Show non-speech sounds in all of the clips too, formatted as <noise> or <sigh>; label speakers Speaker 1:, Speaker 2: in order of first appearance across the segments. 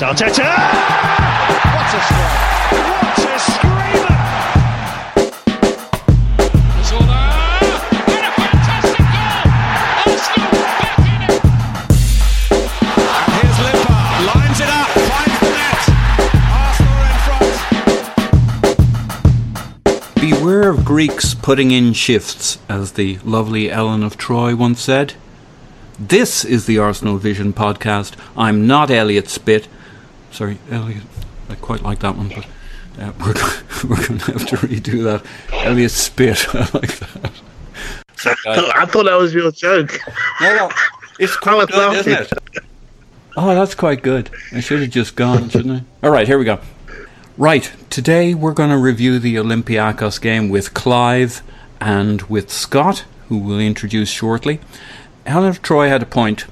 Speaker 1: Arteta! What a strike! What a screamer!
Speaker 2: Zola! And a fantastic goal! Arsenal back in it!
Speaker 1: And here's Limpar, lines it up, finds the net. Arsenal in front.
Speaker 3: Beware of Greeks putting in shifts, as the lovely Ellen of Troy once said. This is the Arsenal Vision podcast. I'm not Elliot Spit. Sorry, Elliot. I quite like that one, but uh, we're, go- <laughs> we're going to have to redo that. Elliot Spit. <laughs> I like that. So, <laughs> uh,
Speaker 4: I thought that was your joke.
Speaker 3: no, no, it's quite
Speaker 4: was
Speaker 3: good, isn't
Speaker 4: laughing.
Speaker 3: it? Oh, that's quite good. I should have just gone, shouldn't I? All right, here we go. Right, today we're going to review the Olympiacos game with Clive and with Scott, who we'll introduce shortly. Helen of Troy had a point.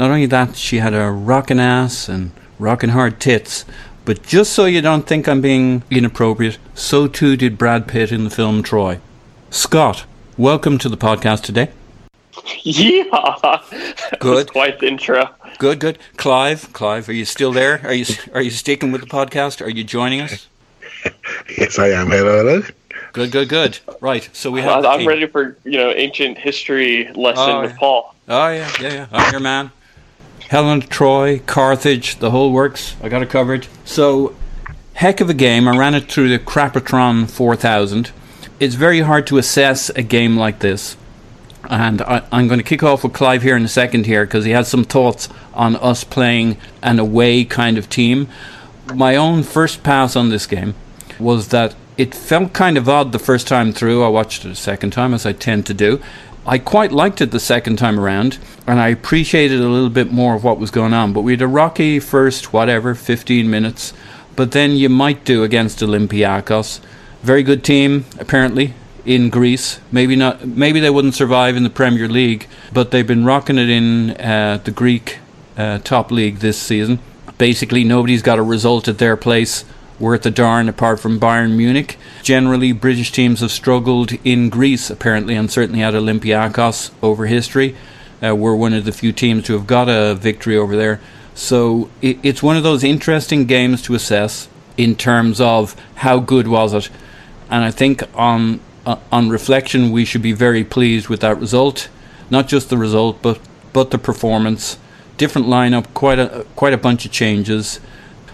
Speaker 3: Not only that, she had a rockin' ass and rockin' hard tits, but just so you don't think I'm being inappropriate, so too did Brad Pitt in the film Troy. Scott, welcome to the podcast today.
Speaker 5: Yeah, that
Speaker 3: Good.
Speaker 5: was quite the intro.
Speaker 3: Good, good. Clive, Clive, are you still there? Are you are you sticking with the podcast? Are you joining us? <laughs>
Speaker 4: Yes, I am. Hello, hello.
Speaker 3: Good, good, good. Right. So we have.
Speaker 5: I-
Speaker 3: the
Speaker 5: I'm ready for you know ancient history lesson
Speaker 3: Oh,
Speaker 5: with. Paul.
Speaker 3: Oh yeah, yeah, yeah. I'm your man. Helen, Troy, Carthage, the whole works. I got it covered. So, heck of a game. I ran it through the Crapatron 4000. It's very hard to assess a game like this. And I, I'm going to kick off with Clive here in a second here because he has some thoughts on us playing an away kind of team. My own first pass on this game was that it felt kind of odd the first time through. I watched it a second time, as I tend to do. I quite liked it the second time around, and I appreciated a little bit more of what was going on. But we had a rocky first, whatever, 15 minutes. But then you might do against Olympiacos. Very good team, apparently, in Greece. Maybe not. Maybe they wouldn't survive in the Premier League, but they've been rocking it in uh, the Greek uh, top league this season. Basically, nobody's got a result at their place worth a darn apart from Bayern Munich. Generally, British teams have struggled in Greece, apparently, and certainly at Olympiacos over history. Uh, we're one of the few teams to have got a victory over there. So it, it's one of those interesting games to assess in terms of how good was it. And I think on uh, on reflection, we should be very pleased with that result. Not just the result, but but the performance. Different lineup, quite a quite a bunch of changes.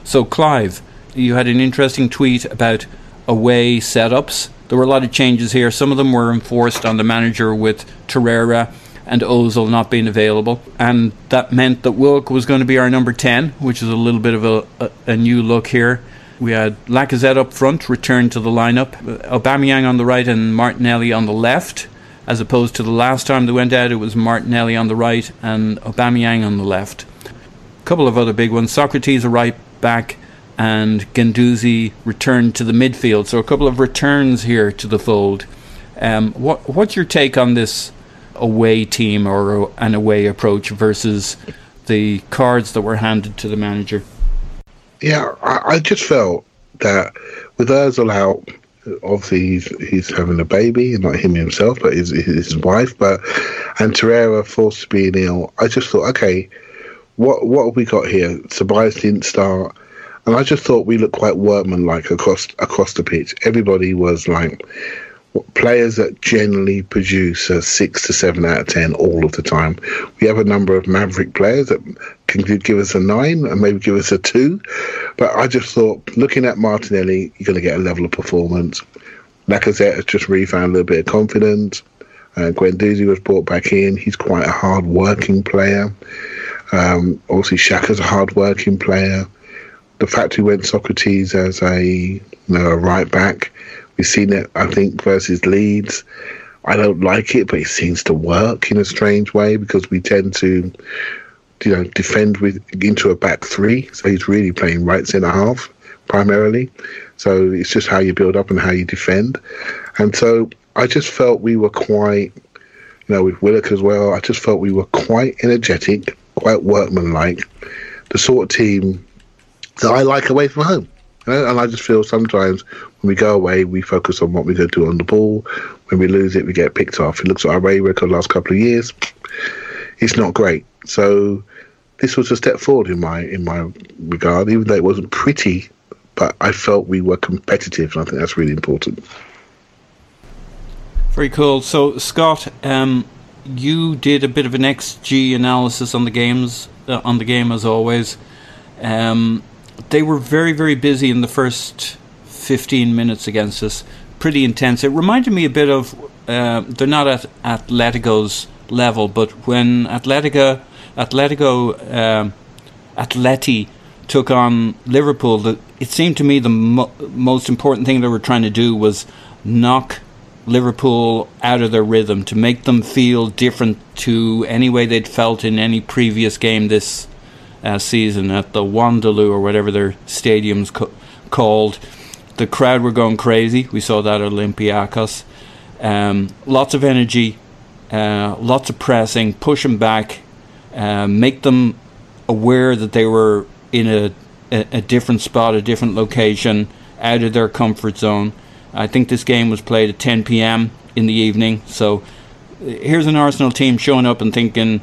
Speaker 3: So Clive, you had an interesting tweet about away setups. There were a lot of changes here. Some of them were enforced on the manager with Torreira and Ozil not being available, and that meant that Willock was going to be our number ten, which is a little bit of a, a, a new look here. we had Lacazette up front, returned to the lineup. Uh, Aubameyang on the right and Martinelli on the left, as opposed to the last time they went out, it was Martinelli on the right and Aubameyang on the left. A couple of other big ones. Socrates a right back, and Guendouzi returned to the midfield. So a couple of returns here to the fold. Um, what what's your take on this away team or an away approach versus the cards that were handed to the manager?
Speaker 4: Yeah, I, I just felt that with Ozil out, obviously he's he's having a baby, not him himself, but his his wife. But and Torreira forced to be ill. I just thought, okay, what what have we got here? Tobias didn't start, and I just thought we looked quite workmanlike across across the pitch. Everybody was like players that generally produce a six to seven out of ten all of the time. We have a number of maverick players that can give us a nine and maybe give us a two. But I just thought, looking at Martinelli, you're going to get a level of performance. Lacazette has just really found a little bit of confidence. Uh, Guendouzi was brought back in. He's quite a hard working player. Um, obviously, Xhaka's a hard working player. The fact we went Socrates as a you know a right back We've seen it, I think, versus Leeds. I don't like it, but it seems to work in a strange way because we tend to, you know, defend with into a back three. So he's really playing right centre half primarily. So it's just how you build up and how you defend. And so I just felt we were quite, you know, with Willock as well. I just felt we were quite energetic, quite workmanlike, the sort of team that I like away from home. And I just feel sometimes when we go away, we focus on what we're going to do on the ball. When we lose it, we get picked off. It looks at our away record the last couple of years. It's not great. So this was a step forward in my in my regard, even though it wasn't pretty. But I felt we were competitive, and I think that's really important.
Speaker 3: Very cool. So Scott, um, you did a bit of an XG analysis on the games uh, on the game as always. Um, they were very, very busy in the first 15 minutes against us. Pretty intense. It reminded me a bit of, uh, they're not at Atletico's level, but when Atletica, Atletico, um, Atleti took on Liverpool, the, it seemed to me the mo- most important thing they were trying to do was knock Liverpool out of their rhythm to make them feel different to any way they'd felt in any previous game this uh, season at the Wandaloo or whatever their stadium's co- called. The crowd were going crazy. We saw that at Olympiacos. Um, lots of energy, uh, lots of pressing, pushing back, uh, make them aware that they were in a, a, a different spot, a different location, out of their comfort zone. I think this game was played at 10 p.m. in the evening. So here's an Arsenal team showing up and thinking,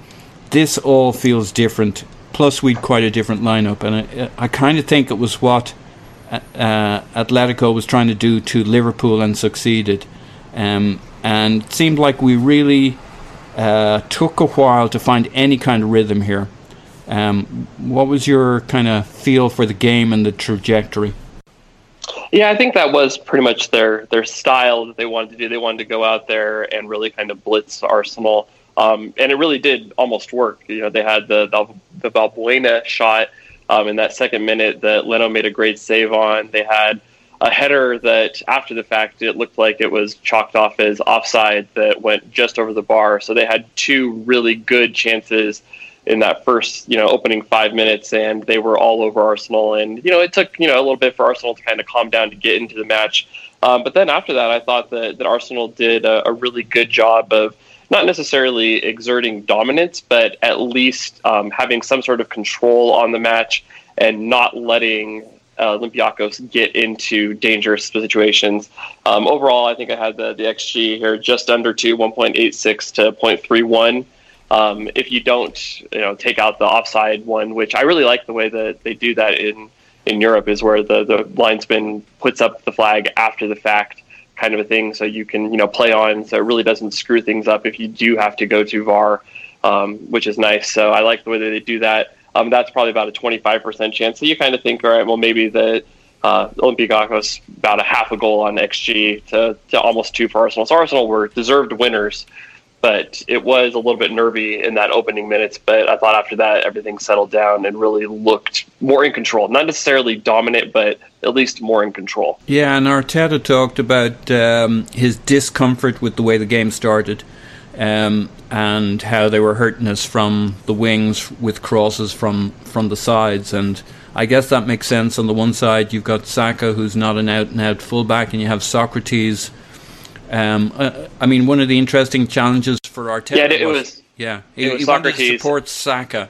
Speaker 3: this all feels different plus we'd quite a different lineup, and I, I kind of think it was what uh, Atletico was trying to do to Liverpool and succeeded. Um, and it seemed like we really uh, took a while to find any kind of rhythm here. Um, what was your kind of feel for the game and the trajectory?
Speaker 5: Yeah, I think that was pretty much their their style that they wanted to do. They wanted to go out there and really kind of blitz Arsenal. Um, and it really did almost work. You know, they had the the, the Valbuena shot um, in that second minute that Leno made a great save on. They had a header that, after the fact, it looked like it was chalked off as offside that went just over the bar. So they had two really good chances in that first, you know, opening five minutes, and they were all over Arsenal. And you know, it took you know a little bit for Arsenal to kind of calm down to get into the match. Um, but then after that, I thought that, that Arsenal did a, a really good job of not necessarily exerting dominance, but at least um, having some sort of control on the match and not letting uh, Olympiacos get into dangerous situations. Um, overall, I think I had the, the XG here just under two, 1.86 to 0.31. Um, if you don't, you know, take out the offside one, which I really like the way that they do that in in Europe, is where the the linesman puts up the flag after the fact kind of a thing, so you can you know play on, so it really doesn't screw things up if you do have to go to VAR, um, which is nice. So I like the way that they do that. Um, that's probably about a 25% chance. So you kind of think, all right, well maybe the uh, Olympiacos about a half a goal on XG to, to almost two for Arsenal. So Arsenal were deserved winners. But it was a little bit nervy in that opening minutes. But I thought after that, everything settled down and really looked more in control. Not necessarily dominant, but at least more in control.
Speaker 3: Yeah, and Arteta talked about um, his discomfort with the way the game started. Um, and how they were hurting us from the wings with crosses from, from the sides. And I guess that makes sense. On the one side, you've got Saka, who's not an out and out fullback, and you have Sokratis. Um, uh, I mean, one of the interesting challenges for Arteta
Speaker 5: yeah, it
Speaker 3: was,
Speaker 5: was
Speaker 3: yeah,
Speaker 5: it was
Speaker 3: he wanted to support Saka,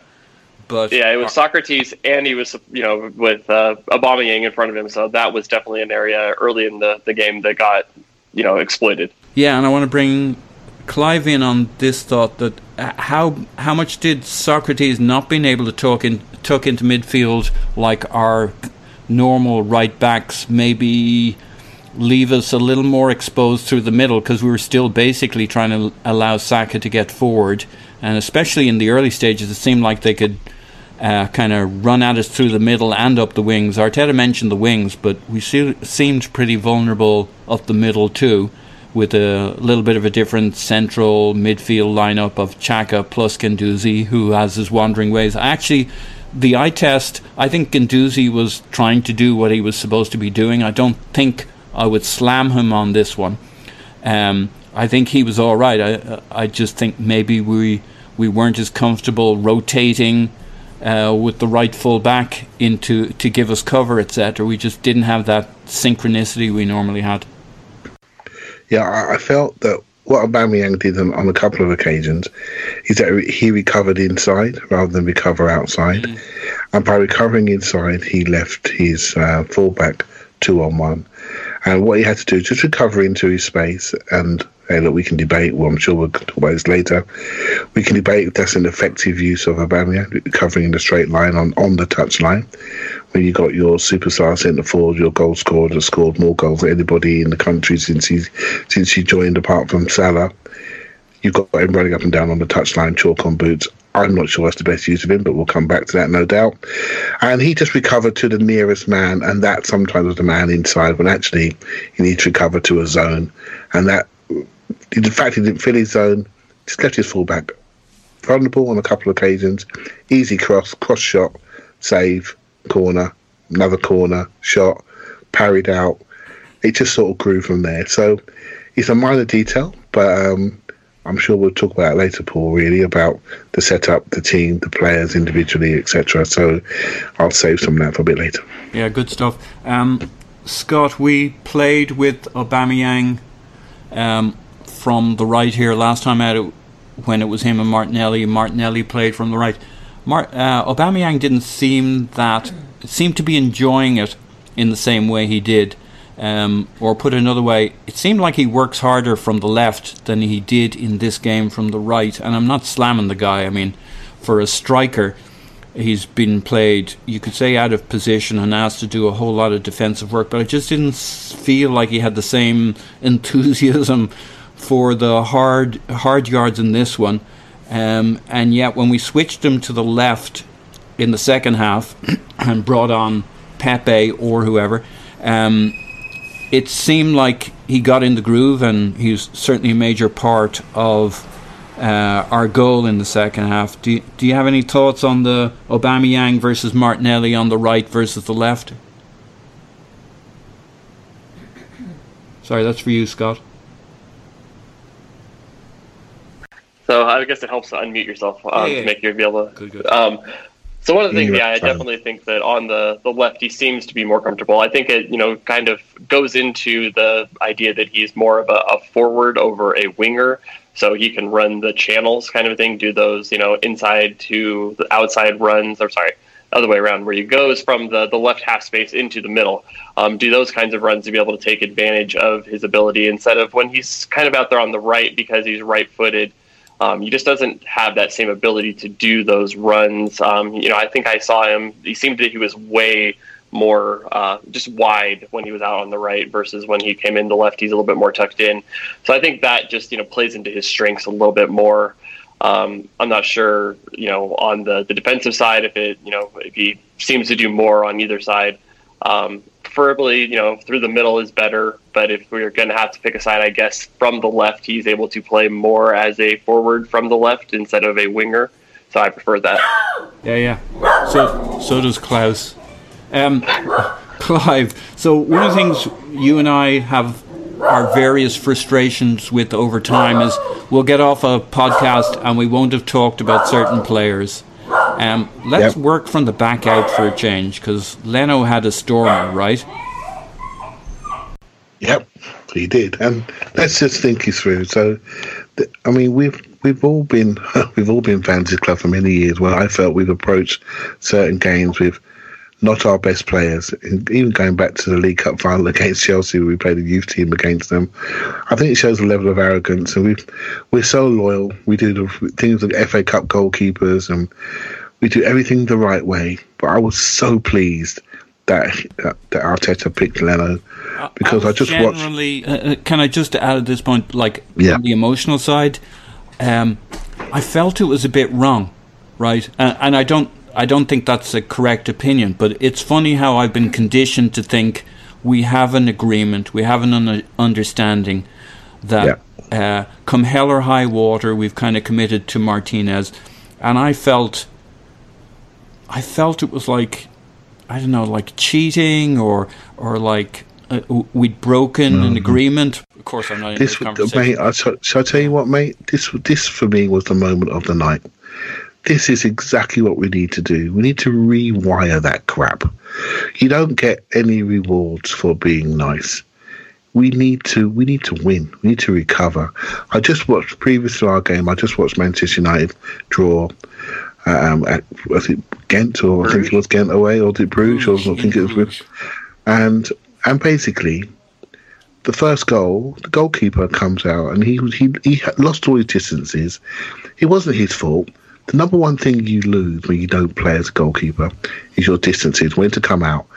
Speaker 3: but
Speaker 5: Yeah, it was Socrates, and he was, you know, with uh, Aubameyang in front of him. So that was definitely an area early in the, the game that got, you know, exploited.
Speaker 3: Yeah, and I want to bring Clive in on this thought that uh, how how much did Socrates not being able to talk in tuck into midfield like our normal right backs maybe leave us a little more exposed through the middle because we were still basically trying to allow Saka to get forward, and especially in the early stages, it seemed like they could. Uh, kind of run at us through the middle and up the wings. Arteta mentioned the wings, but we se- seemed pretty vulnerable up the middle too with a little bit of a different central midfield lineup of Xhaka plus Guendouzi, who has his wandering ways. Actually, the eye test, I think Guendouzi was trying to do what he was supposed to be doing. I don't think I would slam him on this one. Um, I think he was all right. I, I just think maybe we we weren't as comfortable rotating uh, with the right full back into to give us cover, etc. We just didn't have that synchronicity we normally had.
Speaker 4: Yeah, I, felt that what Aubameyang did on, on a couple of occasions is that he recovered inside rather than recover outside, and by recovering inside, he left his uh, fullback two on one. And what he had to do just recover into his space. And hey, look, we can debate. Well, I'm sure we'll talk about this later. We can debate if that's an effective use of Aubameyang covering in a straight line on on the touch line. When you got your superstar centre forward, your goal scorer has scored more goals than anybody in the country since he since he joined, apart from Salah. You've got him running up and down on the touchline, chalk on boots. I'm not sure that's the best use of him, but we'll come back to that, no doubt. And he just recovered to the nearest man, and that sometimes was the man inside, when actually he needs to recover to a zone. And that, in fact, he didn't fill his zone, just left his fullback vulnerable on a couple of occasions. Easy cross, cross shot, save, corner, another corner, shot, parried out. It just sort of grew from there. So it's a minor detail, but um, I'm sure we'll talk about later, Paul, really, about the setup, the team, the players individually, etc. So I'll save some of that for a bit later.
Speaker 3: Yeah, good stuff. Um, Scott, we played with Aubameyang um, from the right here last time out when it was him and Martinelli. Martinelli played from the right. Mar- uh, Aubameyang didn't seem that seemed to be enjoying it in the same way he did. Um, or put another way, it seemed like he works harder from the left than he did in this game from the right. And I'm not slamming the guy. I mean, for a striker, he's been played, you could say, out of position and asked to do a whole lot of defensive work. But I just didn't feel like he had the same <laughs> enthusiasm for the hard hard yards in this one. Um, and yet, when we switched him to the left in the second half <clears throat> and brought on Pepe or whoever, um, it seemed like he got in the groove, and he's certainly a major part of uh, our goal in the second half. Do you, do you have any thoughts on the Aubameyang versus Martinelli on the right versus the left? Sorry, that's for you, Scott.
Speaker 5: So I guess it helps to unmute yourself um,
Speaker 3: Yeah, yeah,
Speaker 5: to make you be able to.
Speaker 3: Good, good.
Speaker 5: Um, so one of the things,
Speaker 4: Yeah,
Speaker 5: I definitely think that on the the left he seems to be more comfortable. I think it, you know, kind of goes into the idea that he's more of a, a forward over a winger, so he can run the channels kind of thing, do those, you know, inside to the outside runs. Or sorry, other way around, where he goes from the the left half space into the middle. Um, do those kinds of runs to be able to take advantage of his ability instead of when he's kind of out there on the right because he's right footed um, he just doesn't have that same ability to do those runs. Um, you know, I think I saw him. He seemed that he was way more uh, just wide when he was out on the right versus when he came in the left. He's a little bit more tucked in. So I think that just you know plays into his strengths a little bit more. Um, I'm not sure, you know, on the, the defensive side if it, you know, if he seems to do more on either side. Um, preferably, you know, through the middle is better. But if we're going to have to pick a side, I guess from the left, he's able to play more as a forward from the left instead of a winger. So I prefer that. <coughs>
Speaker 3: Yeah, yeah. So so does Klaus. Um, <laughs> Clive. So one of the things you and I have our various frustrations with over time is we'll get off a podcast and we won't have talked about certain players. Um, let's
Speaker 4: Yep.
Speaker 3: work from the back out for a change because Leno had a stormer, right?
Speaker 4: Yep, he did, and let's just think it through. So, th- I mean, we've we've all been <laughs> we've all been fans of the club for many years. Where I felt we've approached certain games with not our best players, even going back to the League Cup final <laughs> against Chelsea, we played a youth team against them. I think it shows a level of arrogance, and we we're so loyal. We do the things like FA Cup goalkeepers, and we do everything the right way. But I was so pleased that that, that Arteta picked Leno because I,
Speaker 3: was
Speaker 4: just watched.
Speaker 3: generally. Uh, uh, can I just add at this point, like
Speaker 4: Yeah.
Speaker 3: on the emotional side, um, I felt it was a bit wrong, right? And, and I don't, I don't think that's a correct opinion. But it's funny how I've been conditioned to think we have an agreement, we have an un- understanding that uh, come hell or high water, we've kind of committed to Martinez, and I felt, I felt it was like I don't know, like cheating or or like uh, we'd broken an agreement. Of course, I'm not in this,
Speaker 4: This,
Speaker 3: conversation.
Speaker 4: mate. I, shall, shall I tell you what, mate? This, this for me was the moment of the night. This is exactly what we need to do. We need to rewire that crap. You don't get any rewards for being nice. We need to. We need to win. We need to recover. I just watched previous to our game. I just watched Manchester United draw. Um, at, was it Ghent or I think it was Ghent away or it Bruges or I think it was Bruges. And and basically, the first goal, the goalkeeper comes out and he he he lost all his distances. It wasn't his fault. The number one thing you lose when you don't play as a goalkeeper is your distances, when to come out.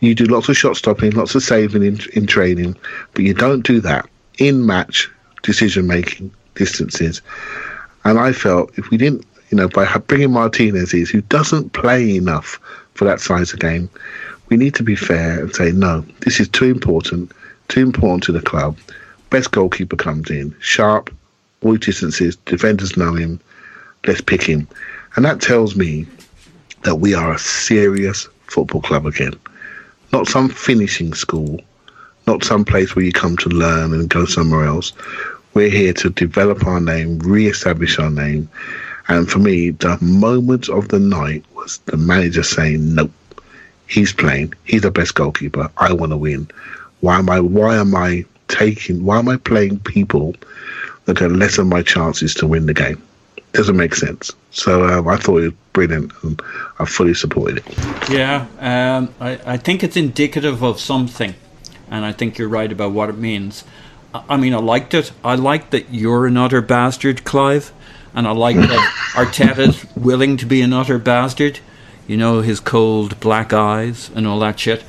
Speaker 4: You do lots of shot stopping, lots of saving in, in training, but you don't do that in match decision making distances. And I felt if we didn't, you know, by bringing Martinez in, who doesn't play enough for that size of game, we need to be fair and say, no, this is too important, too important to the club. Best goalkeeper comes in, sharp, all distances, defenders know him, let's pick him. And that tells me that we are a serious football club again. Not some finishing school, not some place where you come to learn and go somewhere else. We're here to develop our name, re establish our name. And for me, the moment of the night was the manager saying, Nope, he's playing. He's the best goalkeeper. I want to win. Why am I why am I taking why am I playing people that can lessen my chances to win the game? Doesn't make sense. So um, I thought it was brilliant and I fully supported it.
Speaker 3: Yeah, um, I, I think it's indicative of something, and I think you're right about what it means. I, mean, I liked it. I like that you're an utter bastard, Clive, and I like that <laughs> Arteta's willing to be an utter bastard. You know, his cold black eyes and all that shit.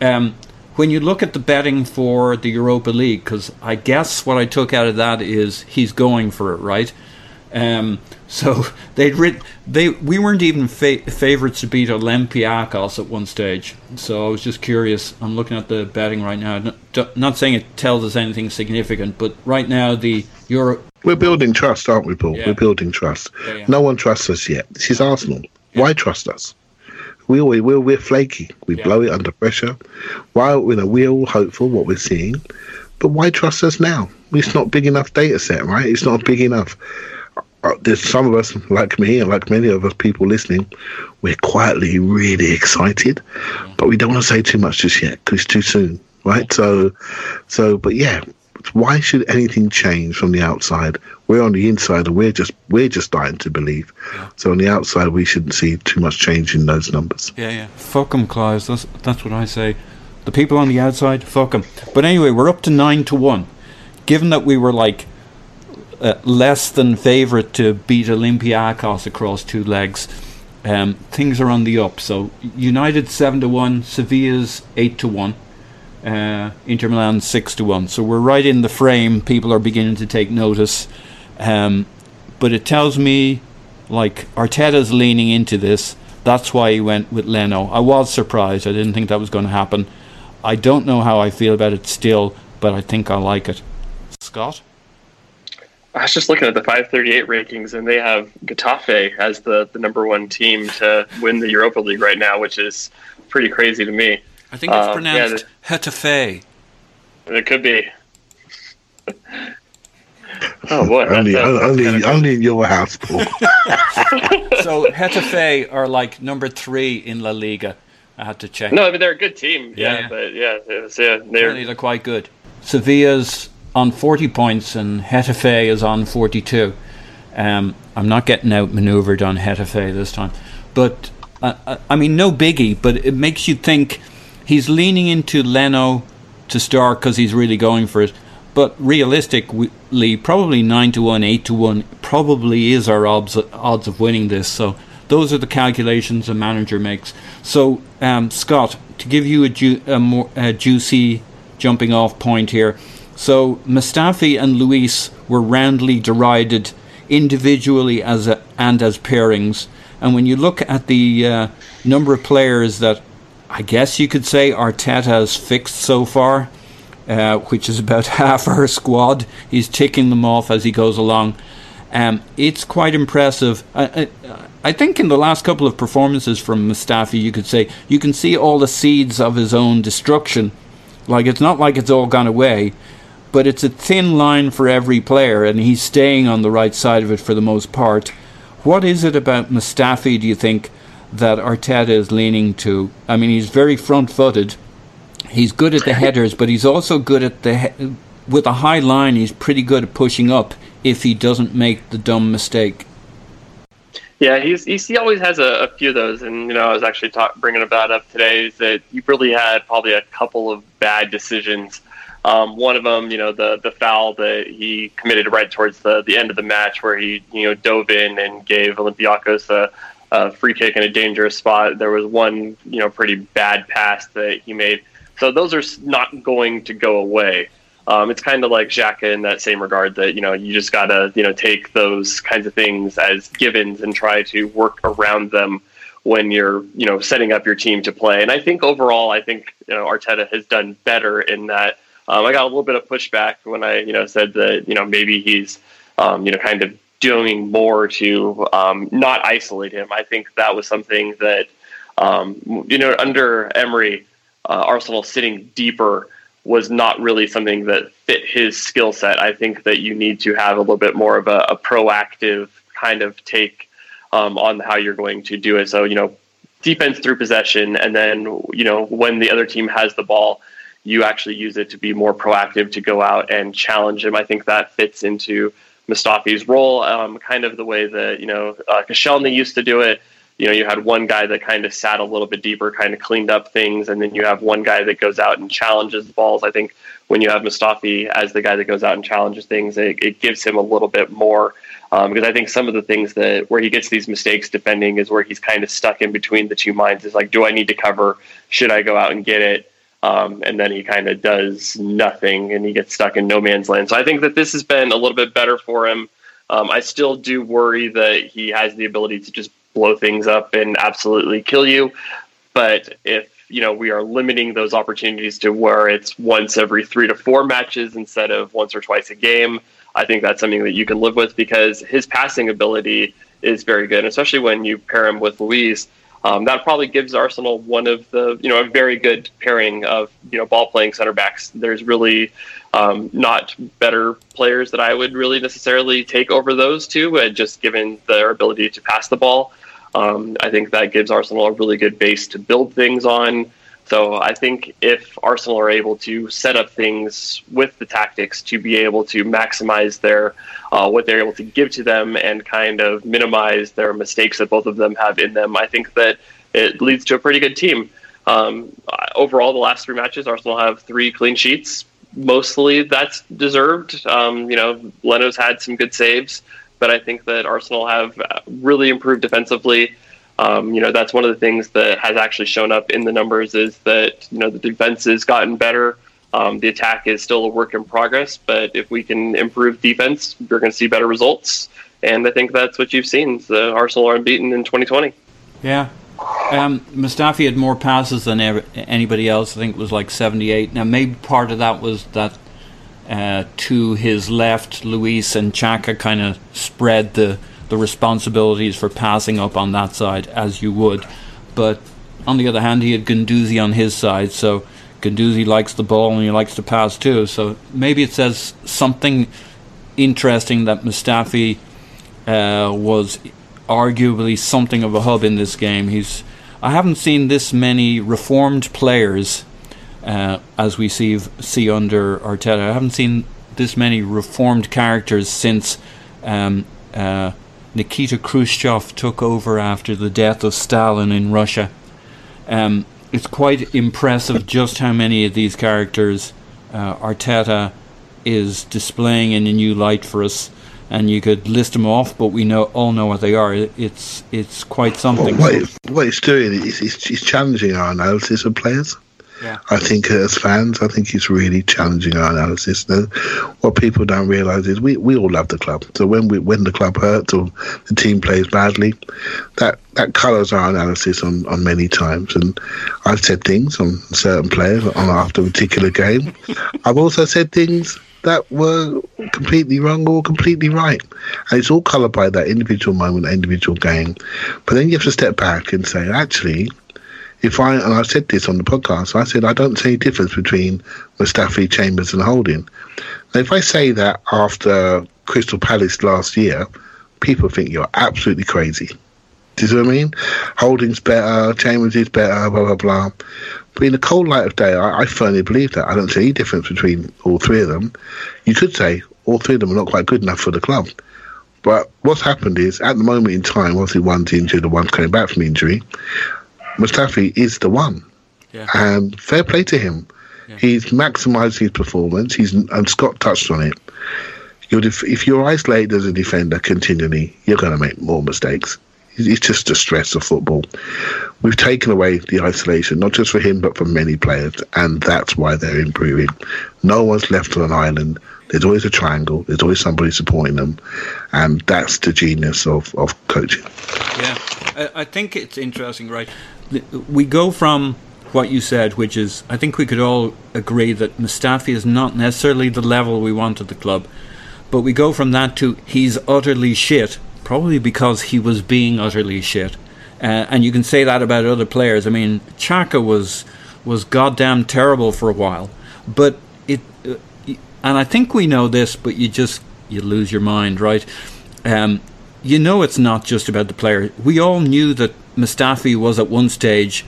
Speaker 3: Um, when you look at the betting for the Europa League, because I guess what I took out of that is he's going for it, right? Um, so <laughs> they'd writ- they we weren't even fa- favorites to beat Olympiacos at one stage. So I was just curious. I'm looking at the betting right now. Not, not saying it tells us anything significant, but right now the Euro.
Speaker 4: We're building trust, aren't we, Paul?
Speaker 3: Yeah.
Speaker 4: We're building trust.
Speaker 3: Yeah, yeah.
Speaker 4: No one trusts us yet. This is Arsenal. Why trust us? We always we're, we're flaky. We blow it under pressure. Why you know we're all hopeful what we're seeing, but why trust us now? It's not big enough data set, right? It's not big enough. Uh, There's some of us, like me and like many of us people listening, we're quietly really excited, but we don't want to say too much just yet because it's too soon, right? So, so, but yeah, why should anything change from the outside? We're on the inside, and we're just we're just starting to believe. So on the outside, we shouldn't see too much change in those numbers.
Speaker 3: Yeah, yeah. Fuck 'em, Clive. That's that's what I say. The people on the outside, fuck 'em. But anyway, we're up to nine to one. Given that we were like uh, less than favourite to beat Olympiacos across two legs, um, things are on the up. So United seven to one, Sevilla's eight to one, uh, Inter Milan six to one. So we're right in the frame. People are beginning to take notice. Um, but it tells me like Arteta's leaning into this. That's why he went with Leno. I was surprised. I didn't think that was going to happen. I don't know how I feel about it still, but I think I like it. Scott?
Speaker 5: I was just looking at the 538 rankings, and they have Getafe as the, the number one team to win the Europa League right now, which is pretty crazy to me.
Speaker 3: I think it's
Speaker 5: Um,
Speaker 3: pronounced
Speaker 5: yeah,
Speaker 3: Hetafe.
Speaker 5: It could be. <laughs> oh boy,
Speaker 4: Only,
Speaker 5: that's, uh,
Speaker 4: only,
Speaker 5: kinda-
Speaker 4: only in your house, Paul. <laughs>
Speaker 3: so Hetafe are like number three in La Liga. I had to check.
Speaker 5: No, I mean they're a good team.
Speaker 3: Yeah,
Speaker 5: Yeah,
Speaker 3: yeah.
Speaker 5: but yeah, was, yeah, they're
Speaker 3: they're quite good. Sevilla's on 40 points and Hetafe is on 42. Um, I'm not getting outmaneuvered on Hetafe this time. But, uh, uh, I mean, no biggie, but it makes you think he's leaning into Leno to start because he's really going for it. But realistically, probably 9 to 1, 8 to 1 probably is our odds, odds of winning this. So those are the calculations a manager makes. So, um, Scott, to give you a, ju- a more a juicy jumping off point here. So Mustafi and Luiz were roundly derided individually as a, and as pairings. And when you look at the uh, number of players that I guess you could say Arteta fixed so far, uh, which is about <laughs> half our squad, he's ticking them off as he goes along. Um, it's quite impressive. I, I, I think in the last couple of performances from Mustafi, you could say you can see all the seeds of his own destruction. Like it's not like it's all gone away, but it's a thin line for every player, and he's staying on the right side of it for the most part. What is it about Mustafi, do you think, that Arteta is leaning to? I mean, he's very front footed. He's good at the <laughs> headers, but he's also good at the. He- with a high line, he's pretty good at pushing up if he doesn't make the dumb mistake.
Speaker 5: Yeah, he's, he's he always has a, a few of those, and you know I was actually talk, bringing about up today is that he really had probably a couple of bad decisions. Um, one of them, you know, the the foul that he committed right towards the the end of the match, where he you know dove in and gave Olympiacos a, a free kick in a dangerous spot. There was one you know pretty bad pass that he made. So those are not going to go away. Um, it's kind of like Xhaka in that same regard that you know you just gotta you know take those kinds of things as givens and try to work around them when you're you know setting up your team to play. And I think overall, I think you know Arteta has done better in that. Um, I got a little bit of pushback when I you know said that you know maybe he's um, you know kind of doing more to um, not isolate him. I think that was something that um, you know under Emery, uh, Arsenal sitting deeper was not really something that fit his skill set. I think that you need to have a little bit more of a, a proactive kind of take um, on how you're going to do it. So, you know, defense through possession, and then, you know, when the other team has the ball, you actually use it to be more proactive to go out and challenge him. I think that fits into Mustafi's role, um, kind of the way that, you know, uh, Koscielny used to do it you know, you had one guy that kind of sat a little bit deeper, kind of cleaned up things, and then you have one guy that goes out and challenges the balls. I think when you have Mustafi as the guy that goes out and challenges things, it, it gives him a little bit more. Um, because I think some of the things that where he gets these mistakes defending is where he's kind of stuck in between the two minds. Is like, do I need to cover? Should I go out and get it? Um, and then he kind of does nothing, and he gets stuck in no man's land. So I think that this has been a little bit better for him. Um, I still do worry that he has the ability to just blow things up and absolutely kill you. But if you know we are limiting those opportunities to where it's once every three to four matches instead of once or twice a game, I think that's something that you can live with because his passing ability is very good, especially when you pair him with Luiz. Um, that probably gives Arsenal one of the, you know, a very good pairing of, you know, ball playing center backs. There's really um, not better players that I would really necessarily take over those two, uh, just given their ability to pass the ball. Um, I think that gives Arsenal a really good base to build things on. So I think if Arsenal are able to set up things with the tactics to be able to maximize their uh, what they're able to give to them and kind of minimize their mistakes that both of them have in them, I think that it leads to a pretty good team. Um, overall, the last three matches, Arsenal have three clean sheets. Mostly that's deserved. Um, you know, Leno's had some good saves, but I think that Arsenal have really improved defensively. Um, you know, that's one of the things that has actually shown up in the numbers is that, you know, the defense has gotten better. Um, the attack is still a work in progress, but if we can improve defense, we're going to see better results. And I think that's what you've seen. The Arsenal are unbeaten in 2020.
Speaker 3: Yeah, Um, Mustafi had more passes than ever, anybody else. I think it was like 78. Now, maybe part of that was that uh, to his left, Luiz and Xhaka kind of spread the, the responsibilities for passing up on that side, as you would. But on the other hand, he had Guendouzi on his side, so Guendouzi likes the ball and he likes to pass too. So maybe it says something interesting that Mustafi uh, was arguably something of a hub in this game. He's I haven't seen this many reformed players uh, as we see see under Arteta. I haven't seen this many reformed characters since um, uh, Nikita Khrushchev took over after the death of Stalin in Russia. Um, it's quite impressive just how many of these characters uh, Arteta is displaying in a new light for us and you could list them off, but we know all know what they are. It's it's quite something.
Speaker 4: Well, what, it, what it's doing is it's, it's challenging our analysis of players.
Speaker 3: Yeah.
Speaker 4: I think as fans, I think it's really challenging our analysis. What people don't realise is we, we all love the club. So when we when the club hurts or the team plays badly, that that colours our analysis on, on many times. And I've said things on certain players on after a particular game. <laughs> I've also said things that were completely wrong or completely right. And it's all coloured by that individual moment, individual game. But then you have to step back and say, actually, if I, and I said this on the podcast, I said, I don't see a difference between Mustafi, Chambers, and Holding. Now, if I say that after Crystal Palace last year, people think you're absolutely crazy. Do you know what I mean? Holding's better, Chambers is better, blah, blah, blah. But in the cold light of day, I, I firmly believe that. I don't see any difference between all three of them. You could say all three of them are not quite good enough for the club. But what's happened is, at the moment in time, obviously one's injured and one's coming back from injury. Mustafi is the one,
Speaker 3: Yeah.
Speaker 4: and fair play to him.
Speaker 3: Yeah.
Speaker 4: He's maximised his performance. He's and Scott touched on it. You're def- if you're isolated as a defender continually, you're going to make more mistakes. It's just the stress of football. We've taken away the isolation, not just for him, but for many players, and that's why they're improving. No one's left on an island. There's always a triangle. There's always somebody supporting them, and that's the genius of, of coaching.
Speaker 3: Yeah, I, I think it's interesting, right? We go from what you said, which is I think we could all agree that Mustafi is not necessarily the level we want at the club, but we go from that to he's utterly shit, probably because he was being utterly shit. Uh, and you can say that about other players. I mean, Xhaka was was goddamn terrible for a while, but it. Uh, and I think we know this, but you just you lose your mind, right? Um, you know it's not just about the player. We all knew that Mustafi was at one stage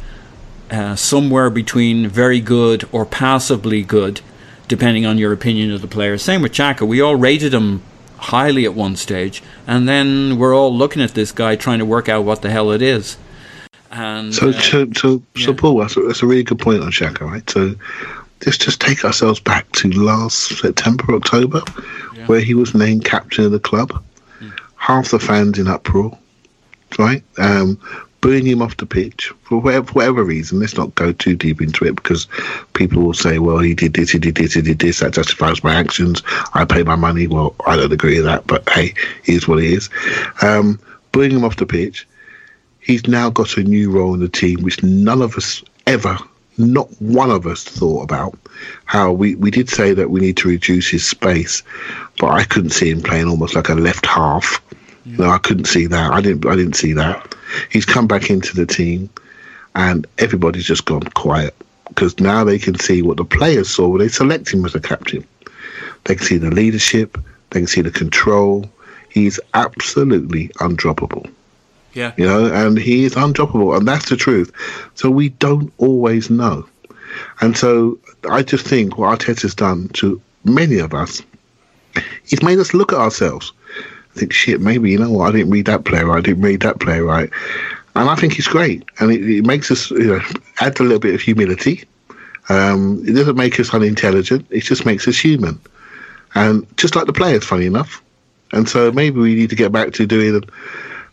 Speaker 3: uh, somewhere between very good or passably good, depending on your opinion of the player. Same with Xhaka. We all rated him highly at one stage, and then we're all looking at this guy trying to work out what the hell it is. And
Speaker 4: So,
Speaker 3: uh,
Speaker 4: so, so, so
Speaker 3: yeah.
Speaker 4: Paul, that's a, that's a really good point on Xhaka, right? So, let's just take ourselves back to last September, October, where he was named captain of the club.
Speaker 3: Hmm.
Speaker 4: Half the fans in uproar, right? Um, booing him off the pitch for whatever, for whatever reason. Let's not go too deep into it because people will say, well, he did this, he did this, he did this. That justifies my actions. I pay my money. Well, I don't agree with that, but hey, here's what it is. Um, booing him off the pitch he's now got a new role in the team, which none of us ever, not one of us thought about. How we, we did say that we need to reduce his space, but I couldn't see him playing almost like a left half. No, I couldn't see that. I didn't. I didn't see that. He's come back into the team, and everybody's just gone quiet because now they can see what the players saw when they select him as a captain. They can see the leadership. They can see the control. He's absolutely undroppable
Speaker 3: yeah,
Speaker 4: you know, and he is undroppable, and that's the truth. So we don't always know, and so I just think what Arteta's done to many of us, he's made us look at ourselves, think, shit, maybe you know what, I didn't read that player right, I didn't read that player right, and I think he's great, and it, it makes us, you know, add a little bit of humility. Um, it doesn't make us unintelligent; it just makes us human, and just like the players, funny enough. And so maybe we need to get back to doing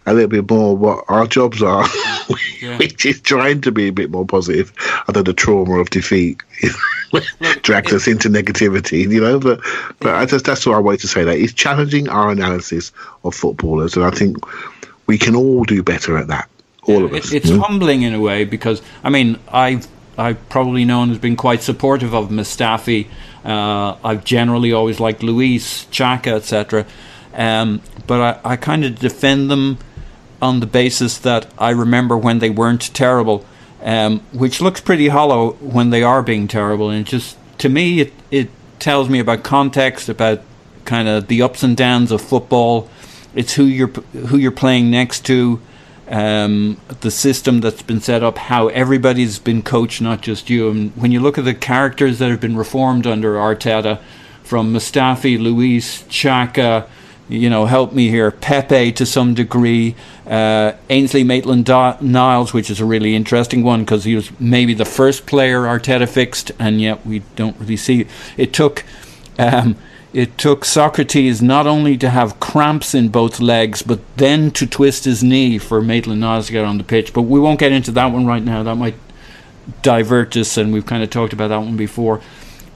Speaker 4: a little bit more what our jobs are, <laughs>
Speaker 3: Yeah.
Speaker 4: which is trying to be a bit more positive. Although the trauma of defeat <laughs> drags us into negativity, you know. But but I just that's what I wanted to say. That it's challenging our analysis of footballers, and I think we can all do better at that. all of us.
Speaker 3: it's humbling in a way because I mean I've I've probably known has been quite supportive of Mustafi. Uh, I've generally always liked Luiz, Xhaka, etc. Um, but I, I kind of defend them on the basis that I remember when they weren't terrible, um, which looks pretty hollow when they are being terrible. And just to me, it it tells me about context, about kind of the ups and downs of football. It's who you're who you're playing next to, um, the system that's been set up, how everybody's been coached, not just you. And when you look at the characters that have been reformed under Arteta, from Mustafi, Luiz, Xhaka, you know, help me here, Pepe to some degree, uh, Ainsley Maitland-Niles, which is a really interesting one because he was maybe the first player Arteta fixed, and yet we don't really see it. Took um, it took Sokratis not only to have cramps in both legs, but then to twist his knee for Maitland Niles to get on the pitch. But we won't get into that one right now. That might divert us, and we've kind of talked about that one before.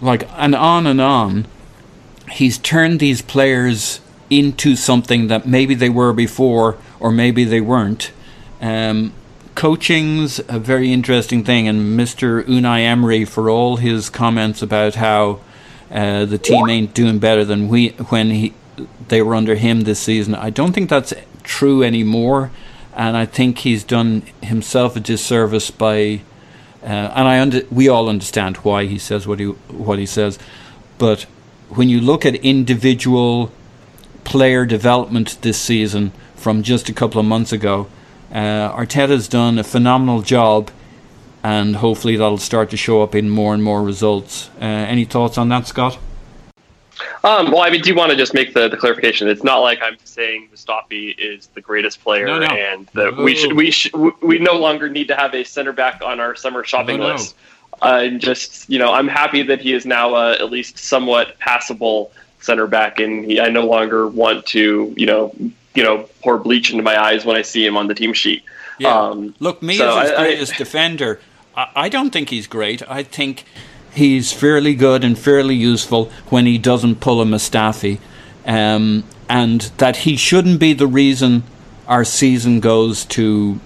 Speaker 3: Like, and on and on. He's turned these players into something that maybe they were before, or maybe they weren't. Um, coaching's a very interesting thing, and Mr. Unai Emery, for all his comments about how uh, the team ain't doing better than we when he they were under him this season. I don't think that's true anymore, and I think he's done himself a disservice by. Uh, and I under, we all understand why he says what he what he says, but when you look at individual player development this season from just a couple of months ago, uh, Arteta's done a phenomenal job and hopefully that'll start to show up in more and more results. Uh, any thoughts on that, Scott?
Speaker 5: Um, well, I mean, do you want to just make the, the clarification? It's not like I'm saying Mustafi is the greatest player
Speaker 3: No, no.
Speaker 5: and we should we should we no longer need to have a center back on our summer shopping
Speaker 3: No,
Speaker 5: list. I'm just you know I'm happy that he is now uh, at least somewhat passable center back, and he, I no longer want to you know you know pour bleach into my eyes when I see him on the team sheet. Um,
Speaker 3: Look, me
Speaker 5: so
Speaker 3: as his
Speaker 5: I- I-
Speaker 3: defender, I, I don't think he's great. I think he's fairly good and fairly useful when he doesn't pull a Mustafi, um, and that he shouldn't be the reason our season goes to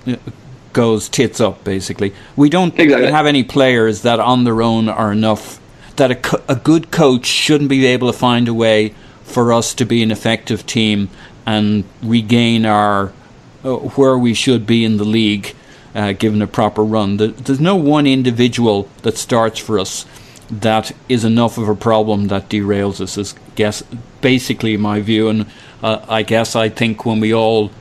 Speaker 3: goes tits up. Basically, we don't
Speaker 5: Exactly.
Speaker 3: have any players that on their own are enough. That a, co- a good coach shouldn't be able to find a way for us to be an effective team and regain our uh, where we should be in the league, uh, given a proper run. There- There's no one individual that starts for us that is enough of a problem that derails us. Is guess basically my view, and uh, I guess I think when we all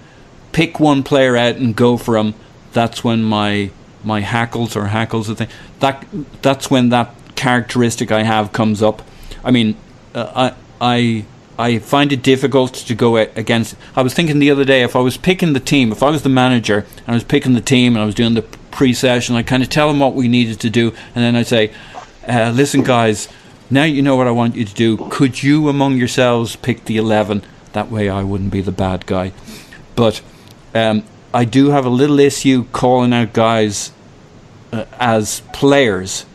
Speaker 3: pick one player out and go for him, that's when my my hackles or hackles the thing that that's when that characteristic I have comes up. I mean, uh, I I I find it difficult to go against. I was thinking the other day if I was picking the team, if I was the manager and I was picking the team and I was doing the pre-session, I kind of tell them what we needed to do, and then I say, uh, "Listen, guys." Now you know what I want you to do. Could you, among yourselves, pick the eleven? That way, I wouldn't be the bad guy. But um, I do have a little issue calling out guys uh, as players,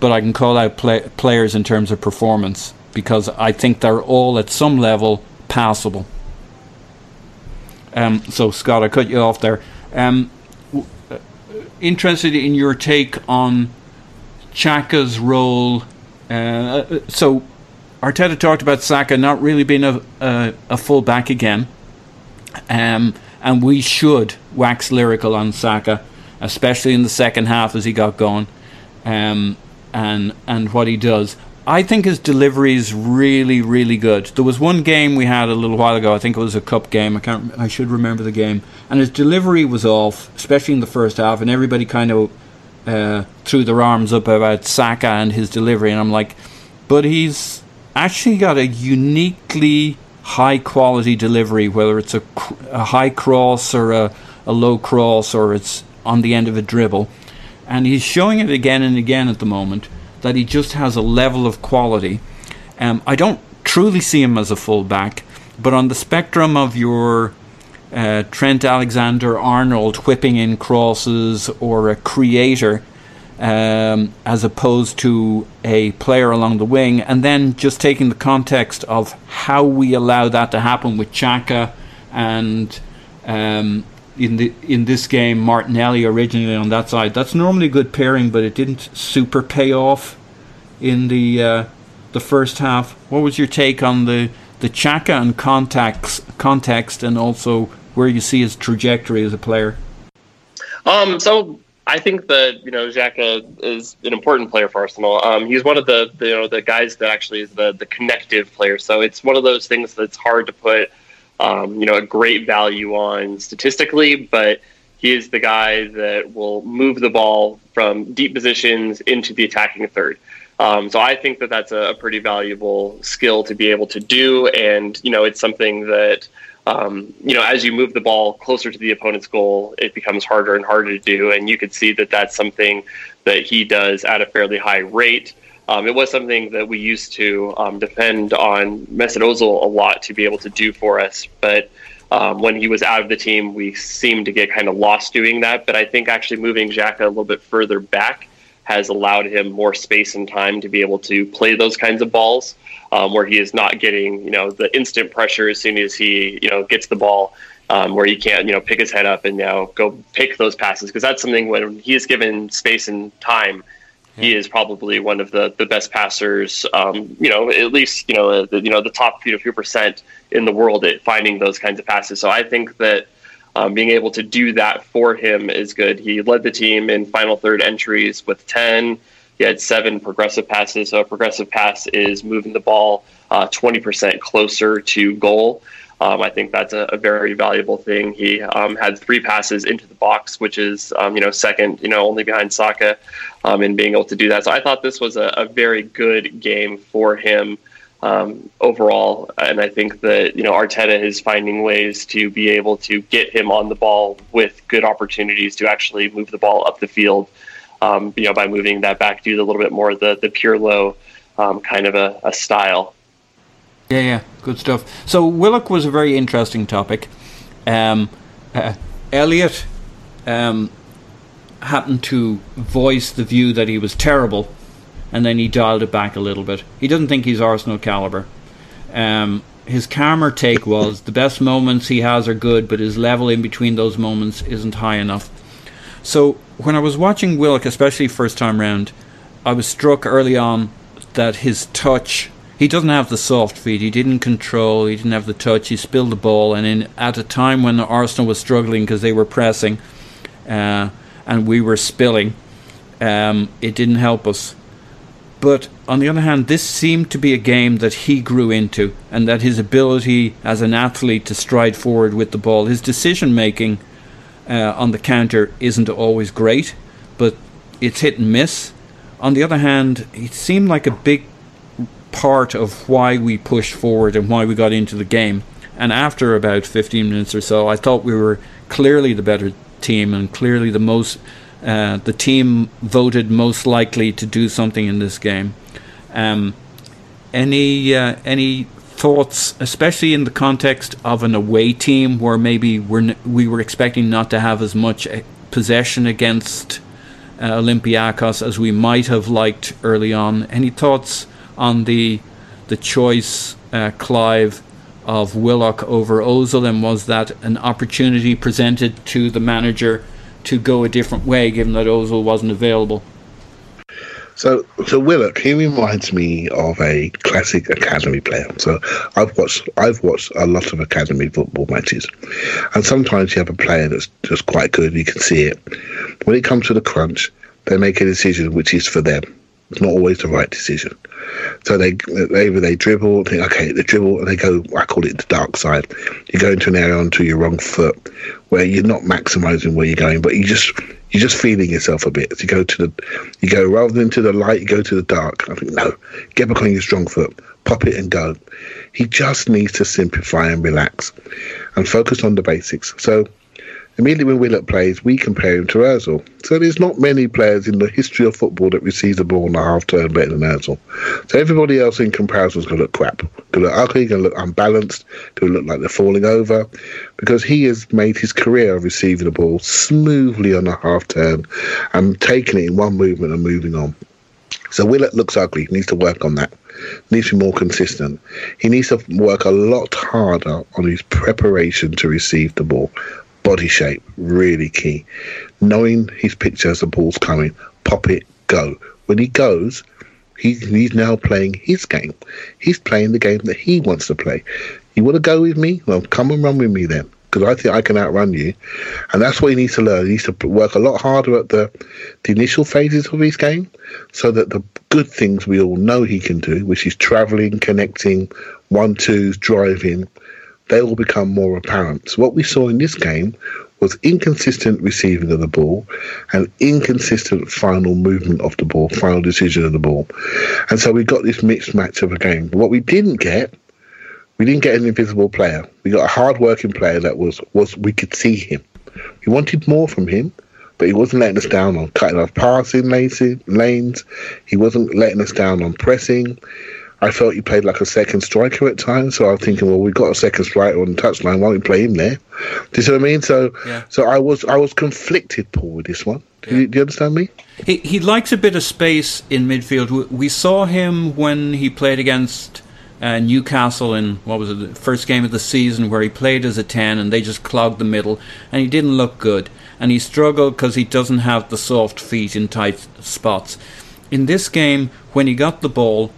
Speaker 3: but I can call out play- players in terms of performance because I think they're all at some level passable. Um, so, Scott, I cut you off there. Um, w- uh, interested in your take on Xhaka's role. Uh, uh, so, Arteta talked about Saka not really being a, a, a full back again. Um, and we should wax lyrical on Saka, especially in the second half as he got going, um, and and what he does. I think his delivery is really, really good. There was one game we had a little while ago. I think it was a cup game. I can't. I should remember the game. And his delivery was off, especially in the first half. And everybody kind of uh, threw their arms up about Saka and his delivery. And I'm like, but he's actually got a uniquely high quality delivery, whether it's a, a high cross or a, a low cross or it's on the end of a dribble. And he's showing it again and again at the moment that he just has a level of quality. Um, I don't truly see him as a fullback, but on the spectrum of your uh, Trent Alexander Arnold whipping in crosses or a creator um, as opposed to a player along the wing, and then just taking the context of how we allow that to happen with Xhaka and um, in the in this game Martinelli originally on that side. That's normally a good pairing, but it didn't super pay off in the uh, the first half. What was your take on the the Xhaka and context context, and also where you see his trajectory as a player?
Speaker 5: Um, so I think that you know Xhaka is an important player for Arsenal. Um, he's one of the, the, you know the guys that actually is the the connective player. So it's one of those things that's hard to put um, you know a great value on statistically, but he is the guy that will move the ball from deep positions into the attacking third. Um, so I think that that's a, pretty valuable skill to be able to do, and you know it's something that um, you know as you move the ball closer to the opponent's goal, it becomes harder and harder to do, and you could see that that's something that he does at a fairly high rate. Um, it was something that we used to um, depend on Mesut a lot to be able to do for us, but. Um, when he was out of the team, we seemed to get kind of lost doing that. But I think actually moving Xhaka a little bit further back has allowed him more space and time to be able to play those kinds of balls, um, where he is not getting you know the instant pressure as soon as he you know gets the ball, um, where he can't you know pick his head up and now go pick those passes because that's something when he is given space and time. He is probably one of the, the best passers, um, you know, at least you know the, you know the top few, few percent in the world at finding those kinds of passes. So I think that um, being able to do that for him is good. He led the team in final third entries with 10. He had seven progressive passes. So a progressive pass is moving the ball uh, 20% closer to goal. Um, I think that's a, a, very valuable thing. He um, had three passes into the box, which is um, you know second, you know only behind Saka, um, in being able to do that. So I thought this was a, a very good game for him um, overall. And I think that you know Arteta is finding ways to be able to get him on the ball with good opportunities to actually move the ball up the field. Um, you know, by moving that back to a little bit more the the Pirlo um, kind of a, a, style.
Speaker 3: Yeah, yeah, good stuff. So Willock was a very interesting topic. Um, uh, Elliot um, happened to voice the view that he was terrible and then he dialed it back a little bit. He doesn't think he's Arsenal caliber. Um, his calmer take was the best moments he has are good, but his level in between those moments isn't high enough. So when I was watching Willock, especially first time round, I was struck early on that his touch. He doesn't have the soft feet. He didn't control. He didn't have the touch. He spilled the ball, and in at a time when Arsenal was struggling because they were pressing, uh, and we were spilling, um, it didn't help us. But on the other hand, this seemed to be a game that he grew into, and that his ability as an athlete to stride forward with the ball, his decision making uh, on the counter isn't always great, but it's hit and miss. On the other hand, it seemed like a big part of why we pushed forward and why we got into the game. And after about 15 minutes or so, I thought we were clearly the better team and clearly the most uh, the team voted most likely to do something in this game. Um, any uh, any thoughts, especially in the context of an away team where maybe we're we were expecting not to have as much uh, possession against uh, Olympiacos as we might have liked early on. Any thoughts on the the choice, uh, Clive, of Willock over Ozil, and was that an opportunity presented to the manager? to go a different way, given that Ozil wasn't available.
Speaker 4: So, so Willock, he reminds me of a classic academy player. So, I've watched, I've watched a lot of academy football matches, and sometimes you have a player that's just quite good. You can see it. When it comes to the crunch, they make a decision which is for them. It's not always the right decision. So they either they dribble, think okay, they dribble, and they go. I call it the dark side. You go into an area onto your wrong foot, where you're not maximising where you're going, but you just you're just feeling yourself a bit. So you go to the, you go rather than to the light, you go to the dark. I think no, get back on your strong foot, pop it and go. He just needs to simplify and relax, and focus on the basics. So Immediately when Willock plays, we compare him to Ozil. So there's not many players in the history of football that receives the ball in a half turn better than Ozil. So everybody else in comparison is going to look crap. Going to look ugly, going to look unbalanced, going to look like they're falling over. Because he has made his career of receiving the ball smoothly on a half turn and taking it in one movement and moving on. So Willock looks ugly. He needs to work on that. He needs to be more consistent. He needs to work a lot harder on his preparation to receive the ball body shape, really key. Knowing his picture as the ball's coming, pop it, go. When he goes, he, he's now playing his game. He's playing the game that he wants to play. You want to go with me? Well, come and run with me then, because I think I can outrun you. And that's what he needs to learn. He needs to work a lot harder at the, the initial phases of his game, so that the good things we all know he can do, which is traveling, connecting, one twos, driving, they will become more apparent. So what we saw in this game was inconsistent receiving of the ball and inconsistent final movement of the ball, final decision of the ball. And so we got this mixed match of a game. What we didn't get, we didn't get an invisible player. We got a hard working player that was was we could see him. We wanted more from him, but he wasn't letting us down on cutting off passing lanes. He wasn't letting us down on pressing. I felt he played like a second striker at times. So I was thinking, well, we've got a second striker on the touchline. Why don't we play him there? Do you see what I mean? So, yeah. so I was I was conflicted, Paul, with this one. Do, yeah. you, do you understand me?
Speaker 3: He he likes a bit of space in midfield. We saw him when he played against. Uh, Newcastle in what was it the first game of the season where he played as a 10 and they just clogged the middle and he didn't look good and he struggled because he doesn't have the soft feet in tight spots in this game when he got the ball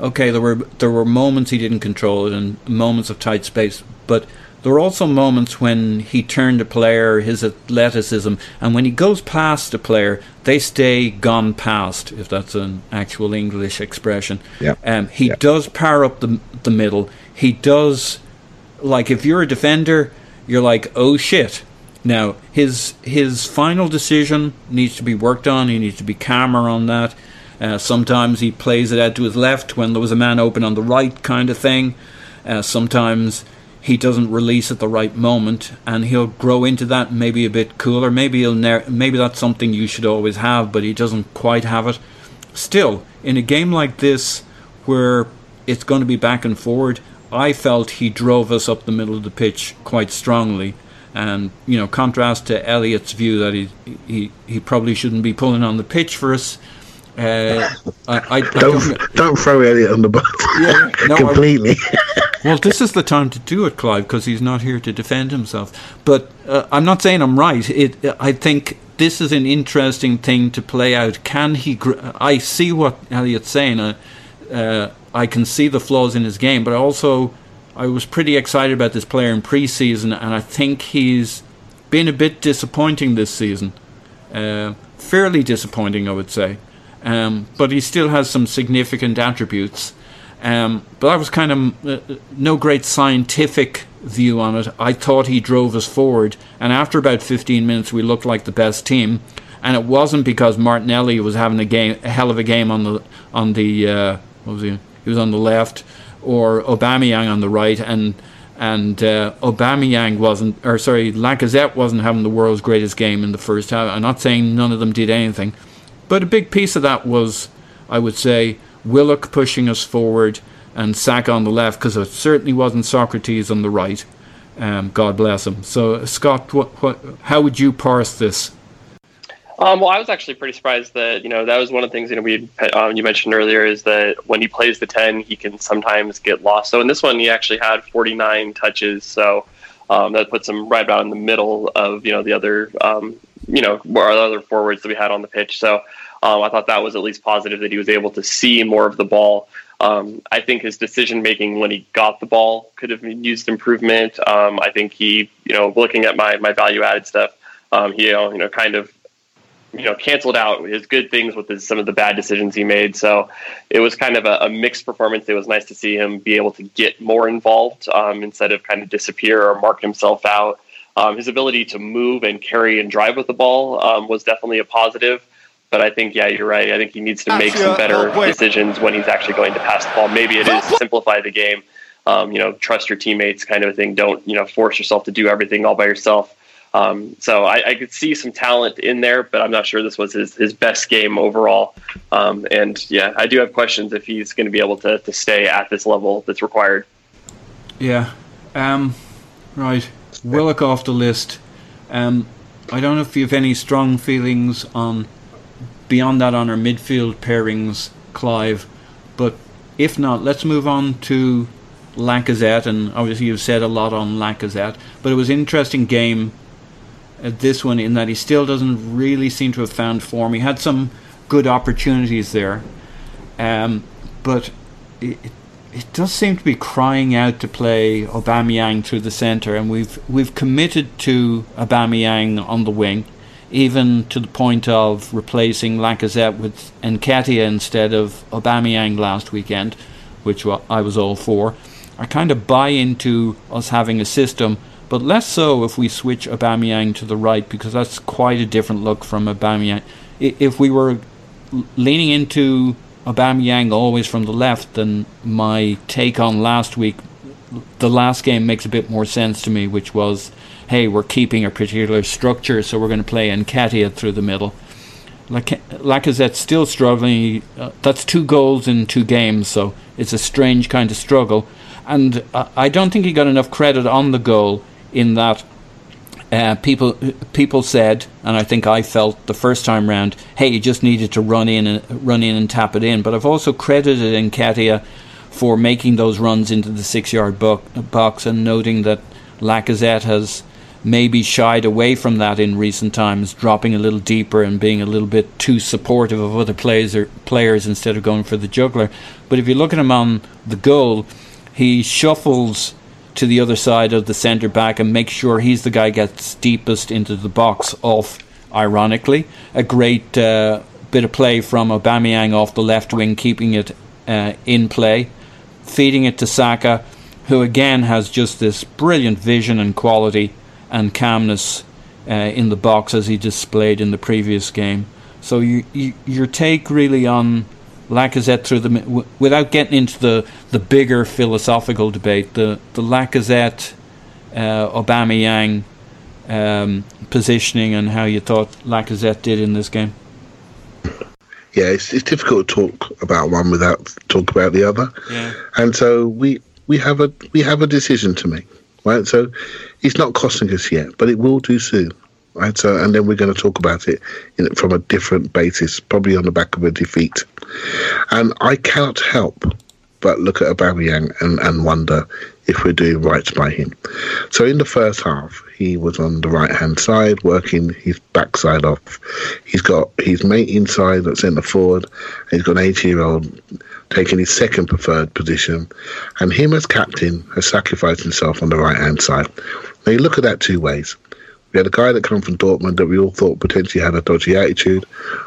Speaker 3: okay, there were there were moments he didn't control it and moments of tight space, but there were also moments when he turned a player, his athleticism, and when he goes past a player, they stay gone past, if that's an actual English expression.
Speaker 4: Yeah.
Speaker 3: Um, he
Speaker 4: yeah.
Speaker 3: does power up the the middle. He does, like if you're a defender, you're like, oh shit. Now his his final decision needs to be worked on. He needs to be calmer on that. Uh, sometimes he plays it out to his left when there was a man open on the right, kind of thing. Uh, sometimes he doesn't release at the right moment, and he'll grow into that. Maybe a bit cooler. Maybe he'll ne- maybe that's something you should always have, but he doesn't quite have it. Still, in a game like this, where it's going to be back and forward, I felt he drove us up the middle of the pitch quite strongly. And you know, contrast to Elliot's view that he he he probably shouldn't be pulling on the pitch for us. Uh, I, I,
Speaker 4: don't, don't, don't throw Elliot on the bus. Yeah, no, <laughs> completely.
Speaker 3: Well, this is the time to do it, Clive, because he's not here to defend himself. But uh, I'm not saying I'm right. It, I think this is an interesting thing to play out. Can he? Gr- I see what Elliot's saying. Uh, uh, I can see the flaws in his game, but also I was pretty excited about this player in preseason, and I think he's been a bit disappointing this season. Uh, fairly disappointing, I would say. Um, but he still has some significant attributes. Um, but I was kind of uh, no great scientific view on it. I thought he drove us forward, and after about 15 minutes, we looked like the best team. And it wasn't because Martinelli was having a game, a hell of a game on the on the uh, what was he? He was on the left, or Aubameyang on the right, and and uh, Aubameyang wasn't, or sorry, Lacazette wasn't having the world's greatest game in the first half. I'm not saying none of them did anything, but a big piece of that was, I would say, Willock pushing us forward and Saka on the left, because it certainly wasn't Sokratis on the right. Um, God bless him. So, Scott, what, what, how would you parse this?
Speaker 5: Um, well, I was actually pretty surprised that you know that was one of the things you know we um, you mentioned earlier is that when he plays the ten, he can sometimes get lost. So in this one, he actually had 49 touches, so um, that puts him right about in the middle of you know the other um, you know our other forwards that we had on the pitch. So um, I thought that was at least positive that he was able to see more of the ball. Um, I think his decision making when he got the ball could have used improvement. Um, I think he, you know, looking at my my value added stuff, um, he, you know, you know, kind of, you know, canceled out his good things with his, some of the bad decisions he made. So it was kind of a, a mixed performance. It was nice to see him be able to get more involved um, instead of kind of disappear or mark himself out. Um, his ability to move and carry and drive with the ball um, was definitely a positive. But I think, yeah, you're right. I think he needs to make some better decisions when he's actually going to pass the ball. Maybe it is simplify the game. Um, you know, trust your teammates, kind of a thing. Don't you know force yourself to do everything all by yourself. Um, so I, I, could see some talent in there, but I'm not sure this was his, his best game overall. Um, and yeah, I do have questions if he's going to be able to, to stay at this level that's required.
Speaker 3: Yeah. Um, right. Willock off the list. Um, I don't know if you have any strong feelings on beyond that on our midfield pairings, Clive. But if not, let's move on to Lacazette. And obviously, you've said a lot on Lacazette. But it was an interesting game at this one in that he still doesn't really seem to have found form. He had some good opportunities there, um, but it, it does seem to be crying out to play Aubameyang through the centre, and we've we've committed to Aubameyang on the wing, even to the point of replacing Lacazette with Nketiah instead of Aubameyang last weekend, which I was all for. I kind of buy into us having a system, but less so if we switch Aubameyang to the right because that's quite a different look from Aubameyang. If we were leaning into Aubameyang always from the left, then my take on last week, the last game makes a bit more sense to me, which was, hey, we're keeping a particular structure, so we're going to play Nketiah through the middle. Lacazette's still struggling. Uh, that's two goals in two games, so it's a strange kind of struggle. And uh, I don't think he got enough credit on the goal in that uh, people people said, and I think I felt the first time round, hey, you just needed to run in and run in and tap it in. But I've also credited Nketiah for making those runs into the six-yard box and noting that Lacazette has maybe shied away from that in recent times, dropping a little deeper and being a little bit too supportive of other players players instead of going for the juggler. But if you look at him on the goal, he shuffles to the other side of the centre back and make sure he's the guy gets deepest into the box off ironically. A great uh, bit of play from Aubameyang off the left wing keeping it uh, in play. Feeding it to Saka who again has just this brilliant vision and quality and calmness uh, in the box as he displayed in the previous game. So you, you, your take really on Lacazette through the w- without getting into the, the bigger philosophical debate, the the Lacazette, uh, Aubameyang um, positioning and how you thought Lacazette did in this game.
Speaker 4: Yeah, it's, it's difficult to talk about one without talk about the other.
Speaker 3: Yeah.
Speaker 4: And so we we have a we have a decision to make, right? So it's not costing us yet, but it will do soon right? So, and then we're going to talk about it in, from a different basis, probably on the back of a defeat. And I cannot help but look at Aubameyang and, and wonder if we're doing right by him. So in the first half, he was on the right hand side, working his backside off. He's got his mate inside at centre forward. He's got an 80 year old taking his second preferred position, and him as captain has sacrificed himself on the right hand side. Now you look at that two ways. We had a guy that came from Dortmund that we all thought potentially had a dodgy attitude.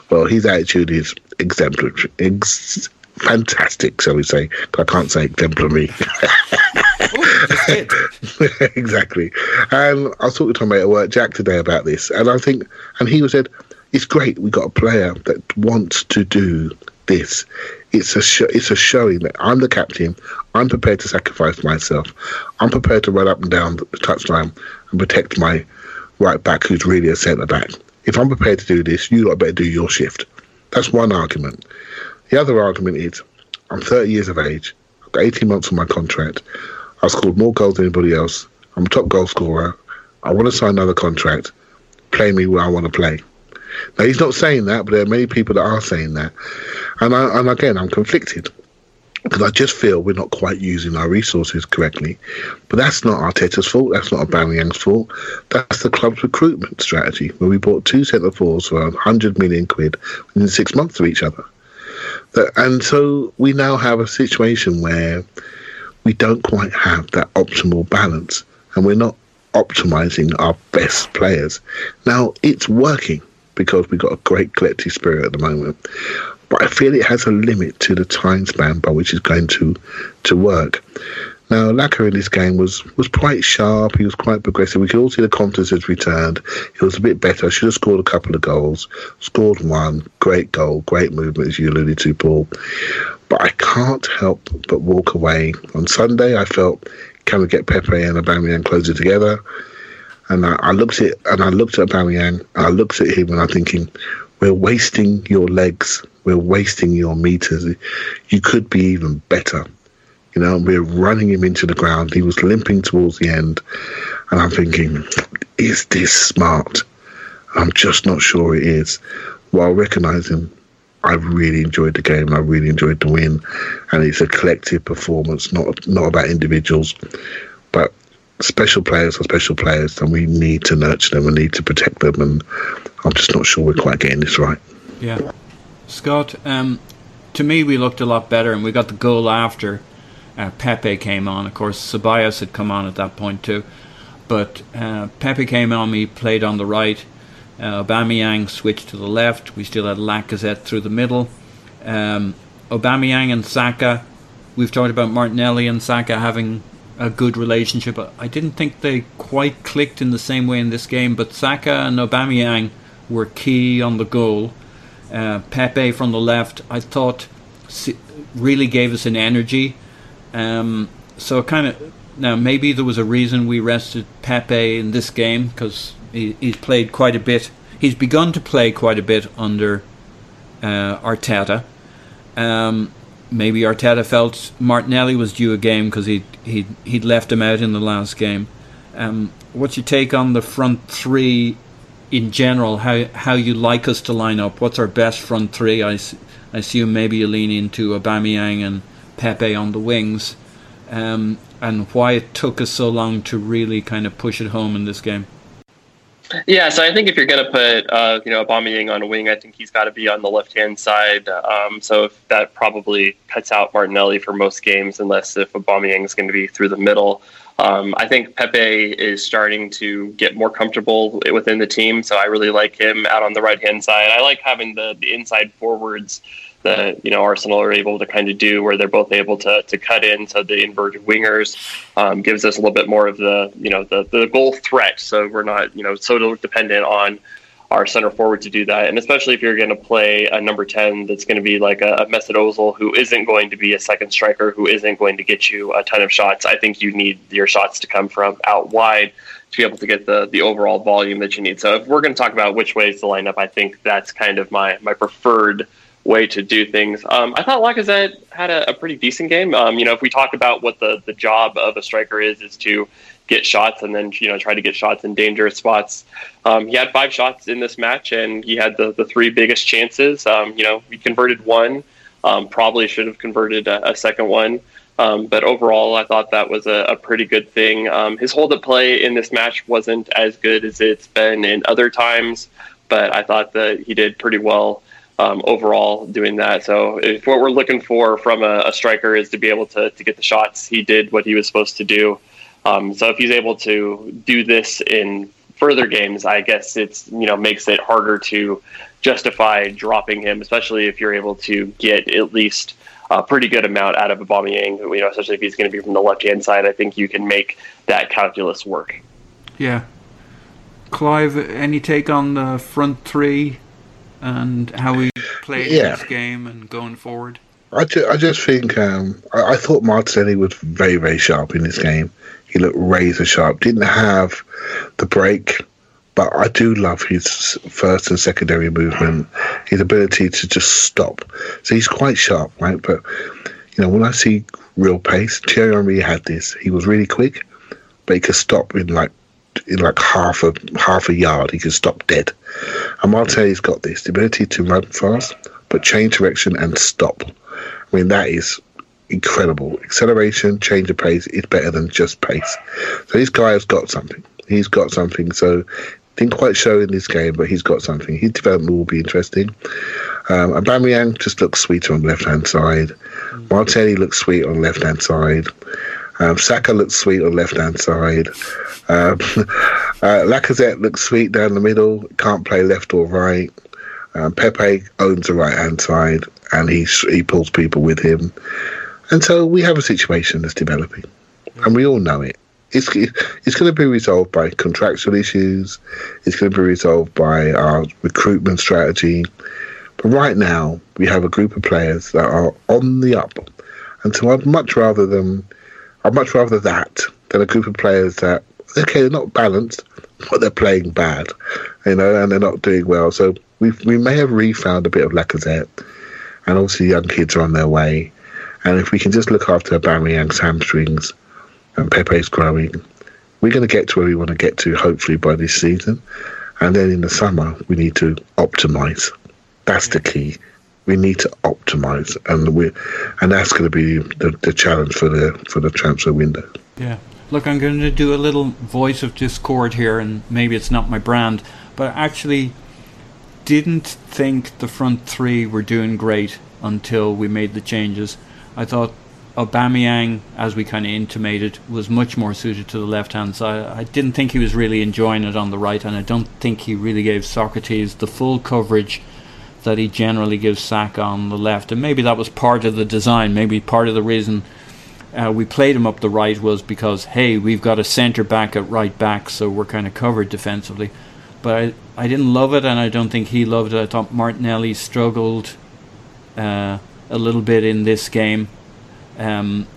Speaker 4: Well, his attitude is exemplary, ex- fantastic, shall we say? But I can't say exemplary. <laughs> exactly. And I was talking to my mate at work, Jack, today about this, and I think, and he said, "It's great. We got a player that wants to do this. It's a sh- it's a showing that I'm the captain. I'm prepared to sacrifice myself. I'm prepared to run up and down the touchline and protect my." Right back who's really a centre back. If I'm prepared to do this, you lot better do your shift. That's one argument. The other argument is I'm 30 years of age. I've got 18 months on my contract. I've scored more goals than anybody else. I'm a top goal scorer. I want to sign another contract. Play me where I want to play. Now he's not saying that, but there are many people that are saying that, and I, and again I'm conflicted because I just feel we're not quite using our resources correctly. But that's not Arteta's fault. That's not Aubameyang's fault. That's the club's recruitment strategy, where we bought two centre forwards for 100 million quid within six months of each other. And so we now have a situation where we don't quite have that optimal balance, and we're not optimizing our best players. Now it's working because we've got a great collective spirit at the moment but I feel it has a limit to the time span by which it's going to to work. Now, Laca in this game was was quite sharp. He was quite progressive. We could all see the confidence has returned. He was a bit better. Should have scored a couple of goals. Scored one. Great goal. Great movement, as you alluded to, Paul. But I can't help but walk away. On Sunday, I felt, can we get Pepe and Aubameyang closer together? And I, I looked at and I looked at Aubameyang and I looked at him and I'm thinking, we're wasting your legs. We're wasting your meters. You could be even better. You know, we're running him into the ground. He was limping towards the end. And I'm thinking, is this smart? I'm just not sure it is. While recognizing I really enjoyed the game. I really enjoyed the win, and it's a collective performance, not not about individuals. But special players are special players, and we need to nurture them and need to protect them. And I'm just not sure we're quite getting this right.
Speaker 3: Yeah, Scott. Um, to me, we looked a lot better, and we got the goal after uh, Pepe came on. Of course, Ceballos had come on at that point too, but uh, Pepe came on. He played on the right. Uh, Aubameyang switched to the left. We still had Lacazette through the middle. Um, Aubameyang and Saka. We've talked about Martinelli and Saka having a good relationship. I didn't think they quite clicked in the same way in this game, but Saka and Aubameyang were key on the goal. Uh, Pepe from the left, I thought, really gave us an energy. Um, so kind of now maybe there was a reason we rested Pepe in this game because he, he's played quite a bit. He's begun to play quite a bit under uh, Arteta. Um, maybe Arteta felt Martinelli was due a game because he he he'd left him out in the last game. Um, what's your take on the front three in general? How how you like us to line up? What's our best front three? I, I assume maybe you lean into Aubameyang and Pepe on the wings, um, and why it took us so long to really kind of push it home in this game.
Speaker 5: Yeah, so I think if you're going to put, uh, you know, Aubameyang on a wing, I think he's got to be on the left hand side. Um, so that probably cuts out Martinelli for most games, unless if Aubameyang is going to be through the middle. Um, I think Pepe is starting to get more comfortable within the team, so I really like him out on the right hand side. I like having the, the inside forwards that you know Arsenal are able to kind of do, where they're both able to to cut in. So the inverted wingers um, gives us a little bit more of the you know the the goal threat. So we're not you know so dependent on our center forward to do that, and especially if you're going to play a number ten that's going to be like a, a Mesut Ozil, who isn't going to be a second striker, who isn't going to get you a ton of shots. I think you need your shots to come from out wide to be able to get the the overall volume that you need. So if we're going to talk about which ways to line up, I think that's kind of my my preferred way to do things. Um, I thought Lacazette had a, a pretty decent game. Um, you know, if we talk about what the, the job of a striker is, is to get shots and then you know try to get shots in dangerous spots. Um, he had five shots in this match, and he had the the three biggest chances. Um, you know, he converted one. Um, probably should have converted a, a second one. Um, but overall, I thought that was a, a pretty good thing. his hold up play in this match wasn't as good as it's been in other times, but I thought that he did pretty well um, overall doing that. So if what we're looking for from a, a, striker is to be able to, to get the shots, he did what he was supposed to do. Um, so if he's able to do this in further games, I guess it's you know makes it harder to justify dropping him, especially if you're able to get at least a pretty good amount out of Aubameyang. You know, especially if he's going to be from the left hand side, I think you can make that calculus work.
Speaker 3: Yeah, Clive, any take on the front three and how we played yeah. this game and going forward?
Speaker 4: I, ju- I just think um, I-, I thought Martinelli was very very sharp in this game. He looked razor sharp. Didn't have the break, but I do love his first and secondary movement. His ability to just stop. So he's quite sharp, right? But you know when I see real pace, Thierry Henry had this. He was really quick, but he could stop in like in like half a half a yard. He could stop dead. And Martinelli's got this the ability to run fast, but change direction and stop. I mean, that is incredible. Acceleration, change of pace is better than just pace. So this guy has got something. He's got something. So didn't quite show in this game, but he's got something. His development will be interesting. Um, Aubameyang just looks sweeter on the left hand side. Martinelli looks sweet on the left hand side. Um, Saka looks sweet on the left hand side. Um, <laughs> uh, Lacazette looks sweet down the middle, can't play left or right. Um, Pepe owns the right hand side and he, he pulls people with him. And so we have a situation that's developing, and we all know it. It's, it's going to be resolved by contractual issues, it's going to be resolved by our recruitment strategy. But right now, we have a group of players that are on the up. And so I'd much rather them, I'd much rather that than a group of players that okay, they're not balanced, but they're playing bad, you know, and they're not doing well. So we we may have refound a bit of Lacazette, and obviously young kids are on their way. And if we can just look after Aubameyang's hamstrings and Pepe's growing, we're going to get to where we want to get to, hopefully by this season. And then in the summer, we need to optimize. That's the key. We need to optimize, and we, and that's going to be the, the challenge for the for the transfer window.
Speaker 3: Yeah. look, I'm going to do a little voice of discord here, and maybe it's not my brand, but I actually didn't think the front three were doing great until we made the changes. I thought Aubameyang, as we kind of intimated, was much more suited to the left hand side. I didn't think he was really enjoying it on the right, and I don't think he really gave Sokratis the full coverage that he generally gives Saka on the left. And maybe that was part of the design. Maybe part of the reason uh, we played him up the right was because hey, we've got a centre back at right back, so we're kind of covered defensively. But I, I didn't love it, and I don't think he loved it. I thought Martinelli struggled uh, a little bit in this game. Um,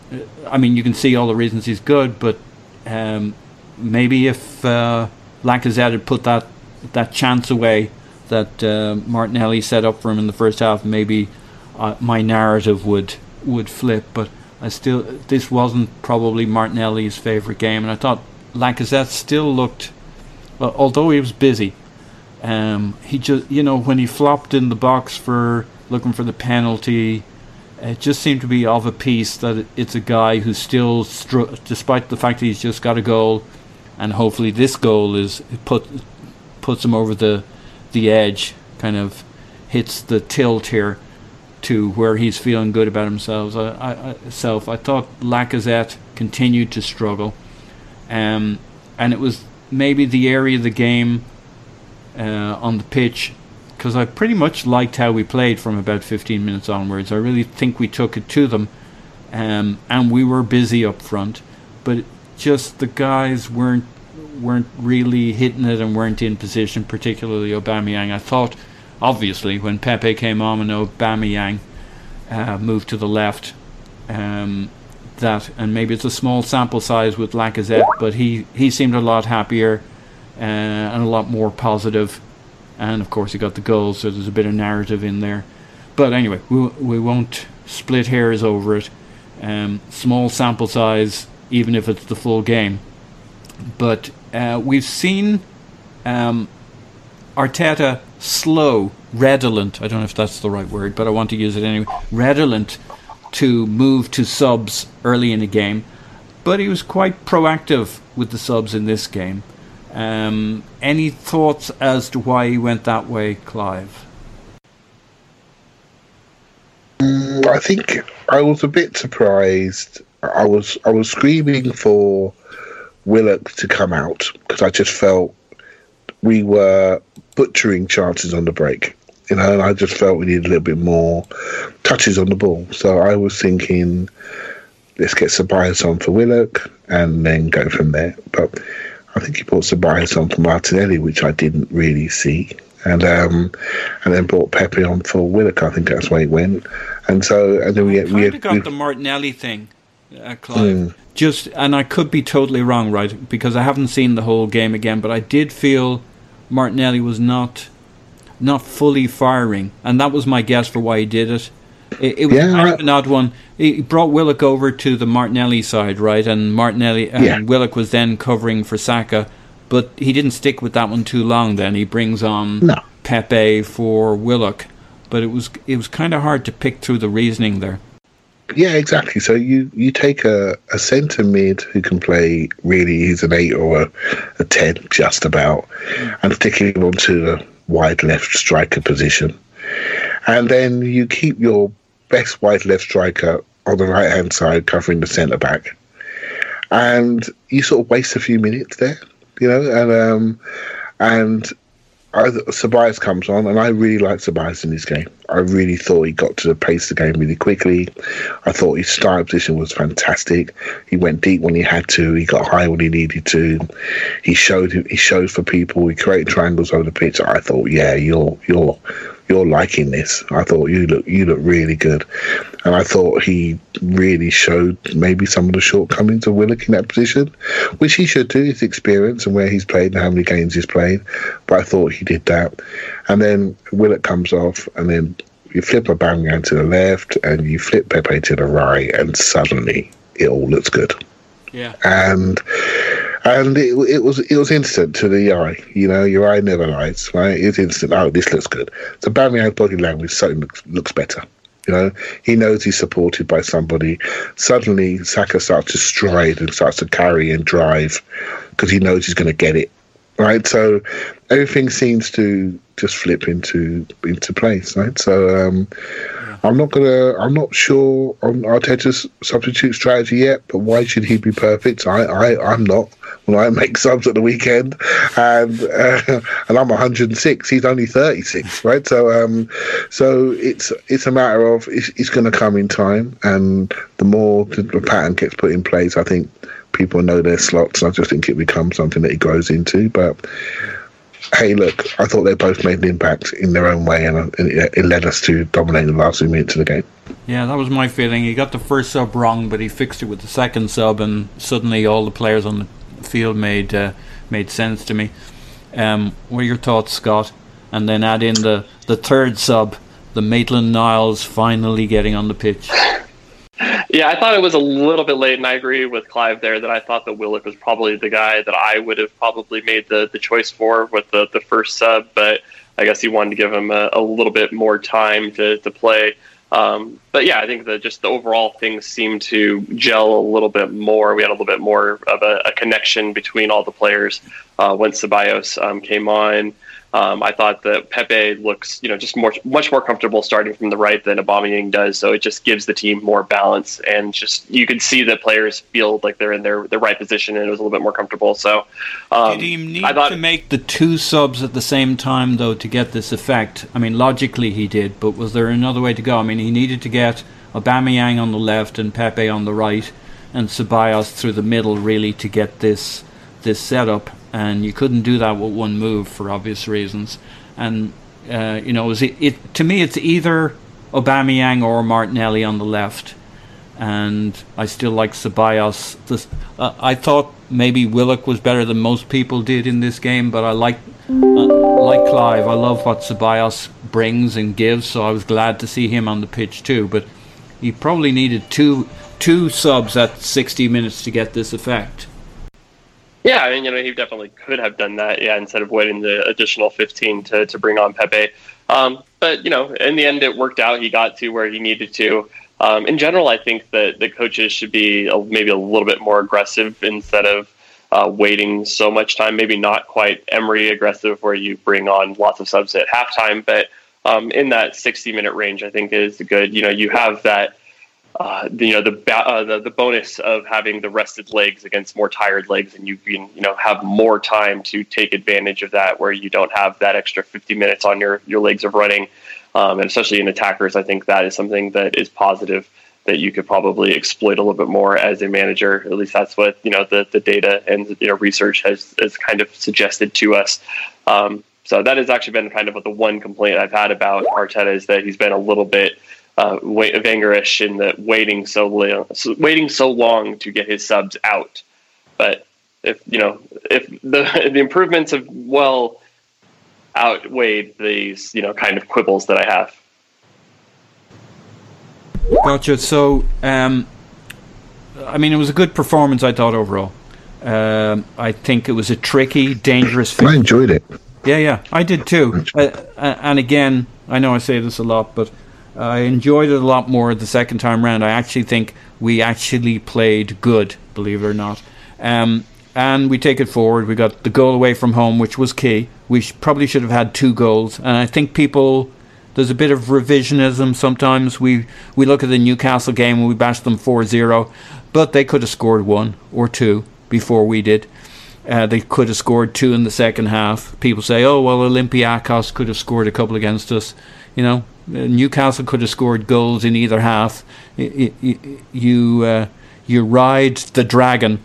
Speaker 3: I mean, you can see all the reasons he's good, but um, maybe if uh, Lacazette had put that that chance away that uh, Martinelli set up for him in the first half, maybe uh, my narrative would would flip. But I still, this wasn't probably Martinelli's favourite game, and I thought Lacazette still looked, uh, although he was busy, um, he just, you know, when he flopped in the box for looking for the penalty, it just seemed to be of a piece that it's a guy who's still, str- despite the fact that he's just got a goal, and hopefully this goal is put puts him over the the edge, kind of hits the tilt here to where he's feeling good about himself. I, I, self. I thought Lacazette continued to struggle, um, and it was maybe the area of the game uh, on the pitch because I pretty much liked how we played from about 15 minutes onwards. I really think we took it to them, um, and we were busy up front, but just the guys weren't weren't really hitting it and weren't in position, particularly Aubameyang. I thought, obviously, when Pepe came on and Aubameyang uh, moved to the left, um, that and maybe it's a small sample size with Lacazette, but he he seemed a lot happier uh, and a lot more positive, and of course he got the goal, so there's a bit of narrative in there. But anyway, we we won't split hairs over it. Um, small sample size, even if it's the full game. But uh, we've seen um, Arteta slow, redolent. I don't know if that's the right word, but I want to use it anyway. Redolent to move to subs early in the game, but he was quite proactive with the subs in this game. Um, any thoughts as to why he went that way, Clive?
Speaker 4: Mm, I think I was a bit surprised. I was I was screaming for Willock to come out because I just felt we were butchering chances on the break. You know, and I just felt we needed a little bit more touches on the ball. So I was thinking, let's get Ceballos on for Willock and then go from there. But I think he brought Ceballos on for Martinelli, which I didn't really see. And um, and then brought Pepe on for Willock. I think that's where he went. And so and then we, we,
Speaker 3: kind of got
Speaker 4: we
Speaker 3: the Martinelli thing, uh, Clive. Just and I could be totally wrong, right? Because I haven't seen the whole game again, but I did feel Martinelli was not not fully firing, and that was my guess for why he did it. It, it was
Speaker 4: Yeah,
Speaker 3: kind of an odd one. He brought Willock over to the Martinelli side, right? And Martinelli and
Speaker 4: Yeah.
Speaker 3: Willock was then covering for Saka, but he didn't stick with that one too long. Then he brings on
Speaker 4: No.
Speaker 3: Pepe for Willock, but it was it was kind of hard to pick through the reasoning there.
Speaker 4: Yeah, exactly. So you, you take a, a centre mid who can play really, he's an 8 or a, a 10, just about, and stick him onto a wide left striker position. And then you keep your best wide left striker on the right hand side covering the centre back. And you sort of waste a few minutes there, you know, and um, and I, Ceballos comes on, and I really like Ceballos in this game. I really thought he got to the pace of the game really quickly. I thought his start position was fantastic. He went deep when he had to. He got high when he needed to. He showed he showed for people. He created triangles over the pitch. I thought, yeah, you're you're you're liking this. I thought you look you look really good, and I thought he really showed maybe some of the shortcomings of Willock in that position, which he should do. His experience and where he's played and how many games he's played, but I thought he did that. And then Willock comes off, and then you flip a Aubameyang to the left, and you flip Pepe to the right, and suddenly it all looks good
Speaker 3: Yeah.
Speaker 4: and and it, it was it was instant to the eye. You know, your eye never lies, right? It's instant. Oh, this looks good. So Bamiyang's body language certainly looks, looks better. You know, he knows he's supported by somebody. Suddenly, Saka starts to stride and starts to carry and drive because he knows he's going to get it. Right, so everything seems to just flip into into place. Right, so um, I'm not gonna. I'm not sure on Arteta's substitute strategy yet. But why should he be perfect? I, I I'm not. When I make subs at the weekend, and uh, <laughs> and I'm 106. He's only 36. Right. So um, so it's it's a matter of it's, it's going to come in time, and the more the, the pattern gets put in place, I think people know their slots. I just think it becomes something that he grows into. But hey, look, I thought they both made an impact in their own way, and it, it led us to dominate the last few minutes of the game.
Speaker 3: Yeah, that was my feeling. He got the first sub wrong, but he fixed it with the second sub, and suddenly all the players on the field made uh, made sense to me. Um, what are your thoughts, Scott? And then add in the, the third sub, the Maitland Niles finally getting on the pitch.
Speaker 5: Yeah, I thought it was a little bit late, and I agree with Clive there that I thought that Willock was probably the guy that I would have probably made the, the choice for with the, the first sub, but I guess he wanted to give him a, a little bit more time to, to play. Um, but yeah, I think that just the overall things seemed to gel a little bit more. We had a little bit more of a, a connection between all the players uh, when Ceballos um, came on. Um, I thought that Pepe looks, you know, just more much more comfortable starting from the right than Aubameyang does. So it just gives the team more balance, and just you can see that players feel like they're in their their right position, and it was a little bit more comfortable. So um,
Speaker 3: did he need thought, to make the two subs at the same time though to get this effect? I mean, logically he did, but was there another way to go? I mean, he needed to get Aubameyang on the left and Pepe on the right, and Ceballos through the middle really to get this this setup and you couldn't do that with one move for obvious reasons. And uh, you know, it, it, to me, it's either Aubameyang or Martinelli on the left, and I still like Ceballos. This, uh, I thought maybe Willock was better than most people did in this game, but I like uh, like Clive. I love what Ceballos brings and gives, so I was glad to see him on the pitch too. But he probably needed two two subs at 60 minutes to get this effect.
Speaker 5: Yeah, I mean, you know, he definitely could have done that. Yeah, instead of waiting the additional 15 to, to bring on Pepe. Um, but you know, in the end, it worked out. He got to where he needed to. Um, in general, I think that the coaches should be a, maybe a little bit more aggressive instead of uh, waiting so much time. Maybe not quite Emery aggressive, where you bring on lots of subs at halftime, but um, in that 60 minute range, I think is good. You know, you have that uh, you know the, uh, the, the bonus of having the rested legs against more tired legs, and you can you know have more time to take advantage of that, where you don't have that extra 50 minutes on your your legs of running, um, and especially in attackers, I think that is something that is positive that you could probably exploit a little bit more as a manager. At least that's what you know the the data and you know research has has kind of suggested to us. Um, so that has actually been kind of the one complaint I've had about Arteta is that he's been a little bit uh, Wengerish in the waiting so long, waiting so long to get his subs out. But if you know if the <laughs> the improvements have well outweighed these you know kind of quibbles that I have.
Speaker 3: Gotcha. So, um, I mean, it was a good performance. I thought overall. Um, I think it was a tricky, dangerous.
Speaker 4: I enjoyed it.
Speaker 3: Yeah, yeah, I did too. Uh, and again, I know I say this a lot, but I enjoyed it a lot more the second time round. I actually think we actually played good, believe it or not. Um, and we take it forward. We got the goal away from home, which was key. We sh- probably should have had two goals. And I think people, there's a bit of revisionism sometimes. We, we look at the Newcastle game and we bash them 4 0, but they could have scored one or two before we did. Uh, they could have scored two in the second half. People say, oh, well, Olympiacos could have scored a couple against us. You know, Newcastle could have scored goals in either half. You uh, you ride the dragon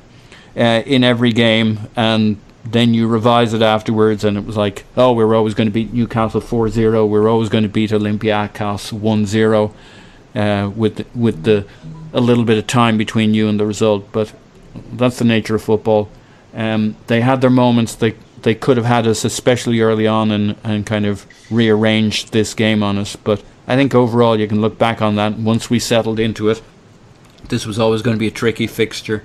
Speaker 3: uh, in every game, and then you revise it afterwards, and it was like, oh, we are always going to beat Newcastle 4-0. We are always going to beat Olympiacos 1-0 uh, with with the a little bit of time between you and the result. But that's the nature of football. Um, they had their moments. They they could have had us especially early on and, and kind of rearranged this game on us. But I think overall you can look back on that once we settled into it. This was always going to be a tricky fixture,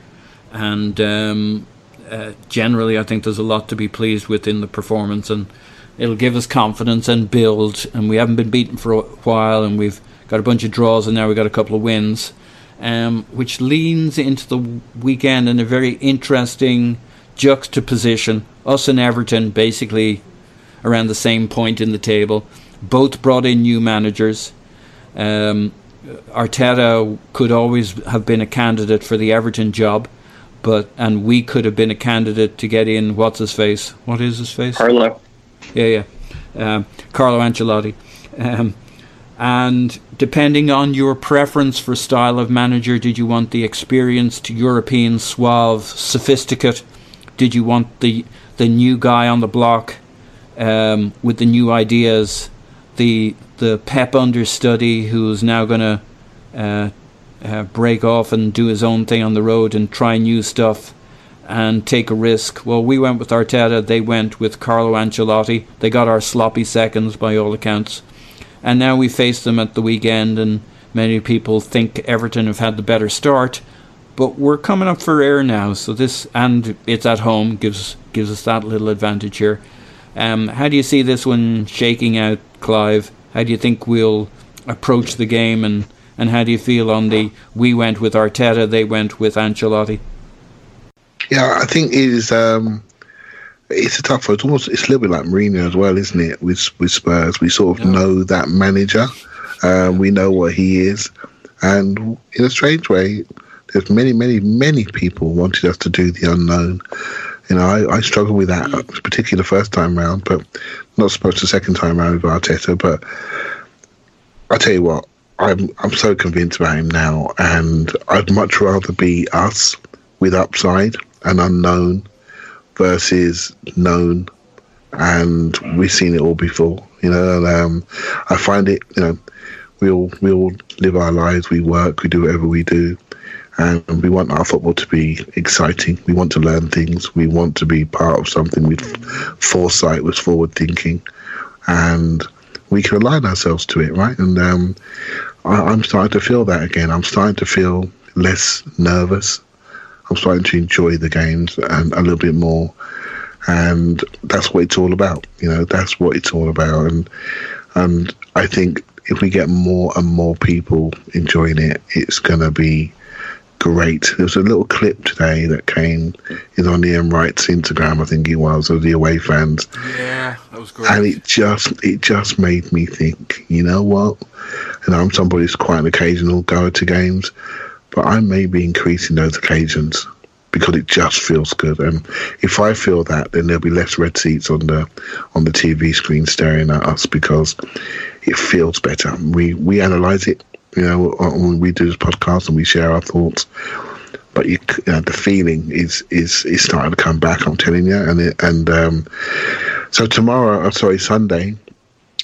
Speaker 3: and um, uh, generally I think there's a lot to be pleased with in the performance, and it'll give us confidence and build. And we haven't been beaten for a while, and we've got a bunch of draws, and now we've got a couple of wins, um, which leans into the weekend in a very interesting juxtaposition. Us and Everton basically around the same point in the table. Both brought in new managers. Um, Arteta could always have been a candidate for the Everton job, but and we could have been a candidate to get in. What's his face? What is his face?
Speaker 5: Carlo.
Speaker 3: Yeah, yeah. Um, Carlo Ancelotti. Um, and depending on your preference for style of manager, did you want the experienced European suave sophisticate? Did you want the the new guy on the block um, with the new ideas? The the Pep understudy who's now going to uh, uh, break off and do his own thing on the road and try new stuff and take a risk. Well, we went with Arteta, they went with Carlo Ancelotti. They got our sloppy seconds by all accounts. And now we face them at the weekend, and many people think Everton have had the better start. But we're coming up for air now, so this and it's at home gives gives us that little advantage here. Um, how do you see this one shaking out, Clive? How do you think we'll approach the game, and, and how do you feel on the we went with Arteta, they went with Ancelotti?
Speaker 4: Yeah, I think it is. Um, it's a tough one. It's almost it's a little bit like Mourinho as well, isn't it? With with Spurs, we sort of know that manager. Um, we know what he is, and in a strange way, there's many, many, many people wanted us to do the unknown. You know, I, I struggled with that, particularly the first time round, but not supposed the second time round with Arteta. But I tell you what, I'm I'm so convinced about him now, and I'd much rather be us with upside and unknown versus known, and we've seen it all before. You know, and um, I find it. You know, we all we all live our lives, we work, we do whatever we do, and we want our football to be exciting. We want to learn things. We want to be part of something with foresight, with forward thinking, and we can align ourselves to it, right? And um, I, I'm starting to feel that again. I'm starting to feel less nervous. I'm starting to enjoy the games and a little bit more, and that's what it's all about. You know, that's what it's all about, and and I think if we get more and more people enjoying it, it's going to be great. There was a little clip today that came is on Ian Wright's Instagram, I think he was, of the away fans,
Speaker 3: Yeah, that was great.
Speaker 4: and it just it just made me think. You know what? And I'm somebody who's quite an occasional goer to games, but I may be increasing those occasions because it just feels good. And if I feel that, then there'll be less red seats on the on the TV screen staring at us because it feels better. We we analyze it, you know, when we do this podcast and we share our thoughts. But you, you know, the feeling is is is starting to come back. I'm telling you, and it, and um, so tomorrow, uh, sorry, Sunday,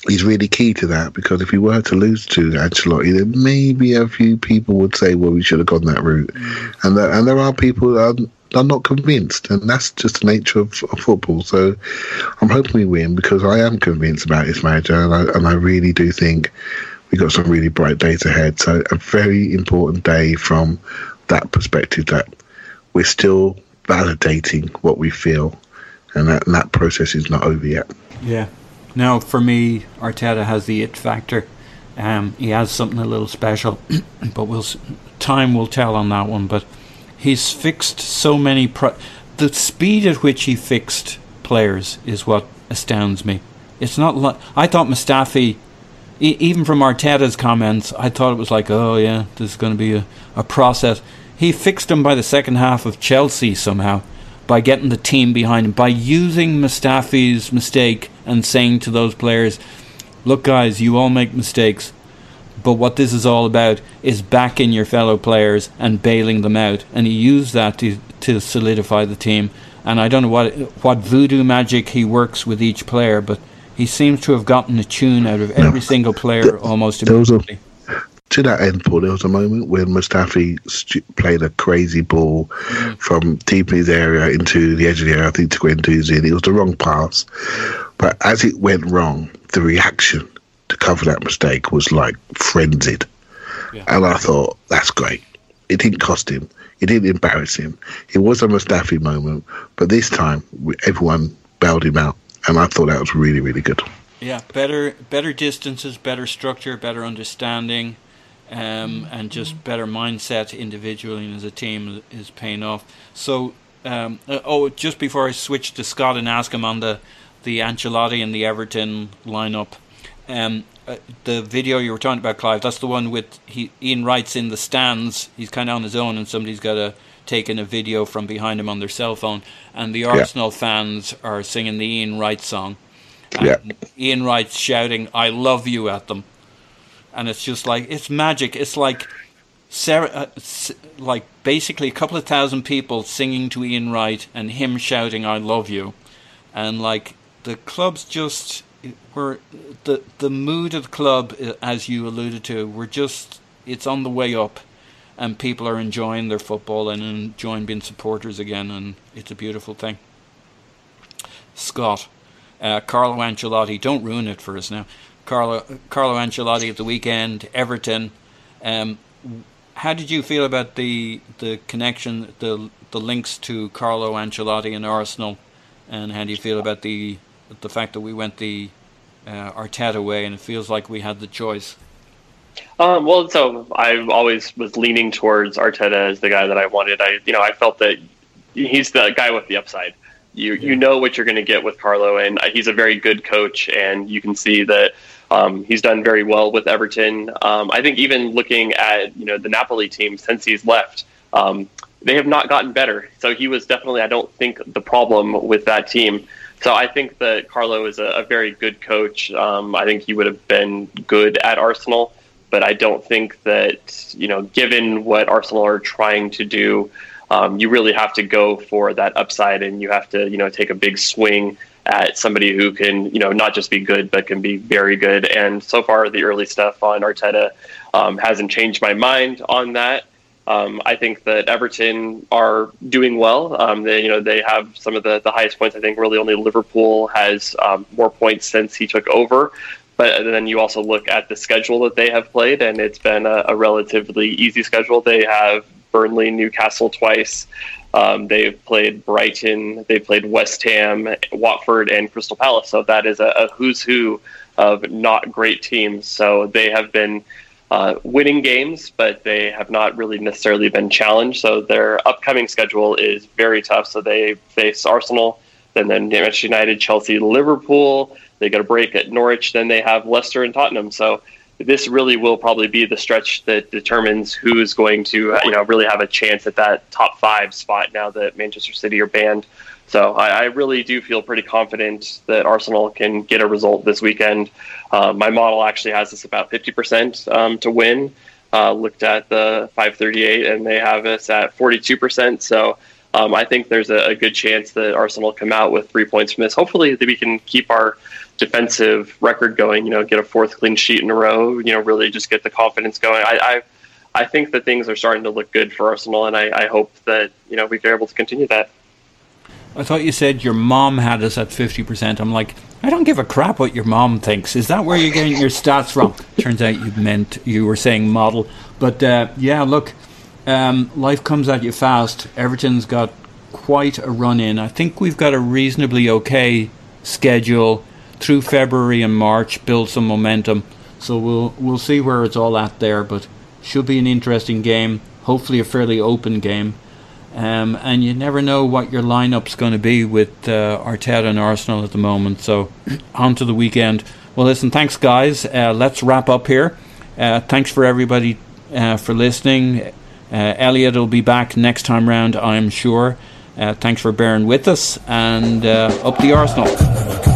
Speaker 4: is really key to that because if we were to lose to Ancelotti, then maybe a few people would say, "Well, we should have gone that route," and there, and there are people that are, are not convinced, and that's just the nature of, of football. So I'm hoping we win because I am convinced about this manager, and I, and I really do think we got some really bright days ahead. So a very important day from that perspective that we're still validating what we feel, and that, and that process is not over yet.
Speaker 3: Yeah. Now, for me, Arteta has the it factor. Um, he has something a little special, <clears throat> but we'll time will tell on that one. But he's fixed so many. Pro- the speed at which he fixed players is what astounds me. It's not like I thought Mustafi. E- even from Arteta's comments, I thought it was like, oh yeah, this is going to be a, a process. He fixed him by the second half of Chelsea somehow by getting the team behind him, by using Mustafi's mistake and saying to those players, look, guys, you all make mistakes, but what this is all about is backing your fellow players and bailing them out. And he used that to, to solidify the team. And I don't know what what voodoo magic he works with each player, but he seems to have gotten a tune out of every single player almost
Speaker 4: a-
Speaker 3: immediately.
Speaker 4: to that end, Paul, there was a moment when Mustafi stu- played a crazy ball mm. from deep in his area into the edge of the area, I think, to Guendouzi, and it was the wrong pass. But as it went wrong, the reaction to cover that mistake was like frenzied.
Speaker 3: Yeah.
Speaker 4: And I thought, that's great. It didn't cost him. It didn't embarrass him. It was a Mustafi moment, but this time everyone bailed him out. And I thought that was really, really good.
Speaker 3: Yeah, better better distances, better structure, better understanding, um, and just better mindset individually and as a team is paying off. So, um, uh, oh, just before I switch to Scott and ask him on the the Ancelotti and the Everton lineup, um, uh, the video you were talking about, Clive, that's the one with he, Ian Wright's in the stands. He's kind of on his own, and somebody's got a taken a video from behind him on their cell phone, and the Arsenal yeah. fans are singing the Ian Wright song.
Speaker 4: yeah.
Speaker 3: Ian Wright's shouting "I love you" at them, and it's just like it's magic. It's like. Uh, like basically a couple of thousand people singing to Ian Wright and him shouting "I love you," and like the club's just we're the the mood of the club, uh, as you alluded to, we're just it's on the way up, and people are enjoying their football and enjoying being supporters again, and it's a beautiful thing. Scott, uh, Carlo Ancelotti, don't ruin it for us now. Carlo Carlo Ancelotti at the weekend, Everton. Um, how did you feel about the the connection, the the links to Carlo Ancelotti and Arsenal, and how do you feel about the the fact that we went the uh, Arteta way, and it feels like we had the choice?
Speaker 5: Um, well, so I always was leaning towards Arteta as the guy that I wanted. I, you know, I felt that he's the guy with the upside. You yeah. you know what you're going to get with Carlo, and he's a very good coach, and you can see that um, he's done very well with Everton. Um, I think even looking at you know the Napoli team since he's left, um, they have not gotten better. So he was definitely, I don't think, the problem with that team. So I think that Carlo is a, a very good coach. Um, I think he would have been good at Arsenal but I don't think that you know, given what Arsenal are trying to do, um, you really have to go for that upside, and you have to you know take a big swing at somebody who can you know not just be good but can be very good. And so far, the early stuff on Arteta um, hasn't changed my mind on that. Um, I think that Everton are doing well. Um, they, you know, they have some of the, the highest points. I think really only Liverpool has um, more points since he took over. But then you also look at the schedule that they have played, and it's been a, a relatively easy schedule. They have Burnley, Newcastle twice. Um, they've played Brighton, they've played West Ham, Watford, and Crystal Palace. So that is a, a who's who of not great teams. So they have been uh, winning games, but they have not really necessarily been challenged. So their upcoming schedule is very tough. So they face Arsenal, then then Manchester United, Chelsea, Liverpool. They get a break at Norwich, then they have Leicester and Tottenham. So this really will probably be the stretch that determines who is going to, you know, really have a chance at that top five spot now that Manchester City are banned. So I, I really do feel pretty confident that Arsenal can get a result this weekend. Uh, my model actually has us about 50% um, to win. Uh, looked at the 538 and they have us at 42%. So um, I think there's a, a, good chance that Arsenal come out with three points from this. Hopefully, that we can keep our defensive record going. You know, get a fourth clean sheet in a row. You know, really just get the confidence going. I, I, I think that things are starting to look good for Arsenal, and I, I hope that you know we're able to continue that.
Speaker 3: I thought you said your mom had us at fifty percent. I'm like, I don't give a crap what your mom thinks. Is that where you're getting your stats from? Turns out you meant you were saying model, but uh, yeah, look um, life comes at you fast. Everton's got quite a run in. I think we've got a reasonably okay schedule through February and March, build some momentum. So we'll we'll see where it's all at there, but should be an interesting game. Hopefully, a fairly open game. Um, and you never know what your lineup's going to be with uh, Arteta and Arsenal at the moment. So <clears throat> on to the weekend. Well, listen, thanks, guys. Uh, let's wrap up here. Uh, thanks for everybody uh, for listening. Uh, Elliot will be back next time round, I'm sure. Uh, thanks for bearing with us, and up the Arsenal.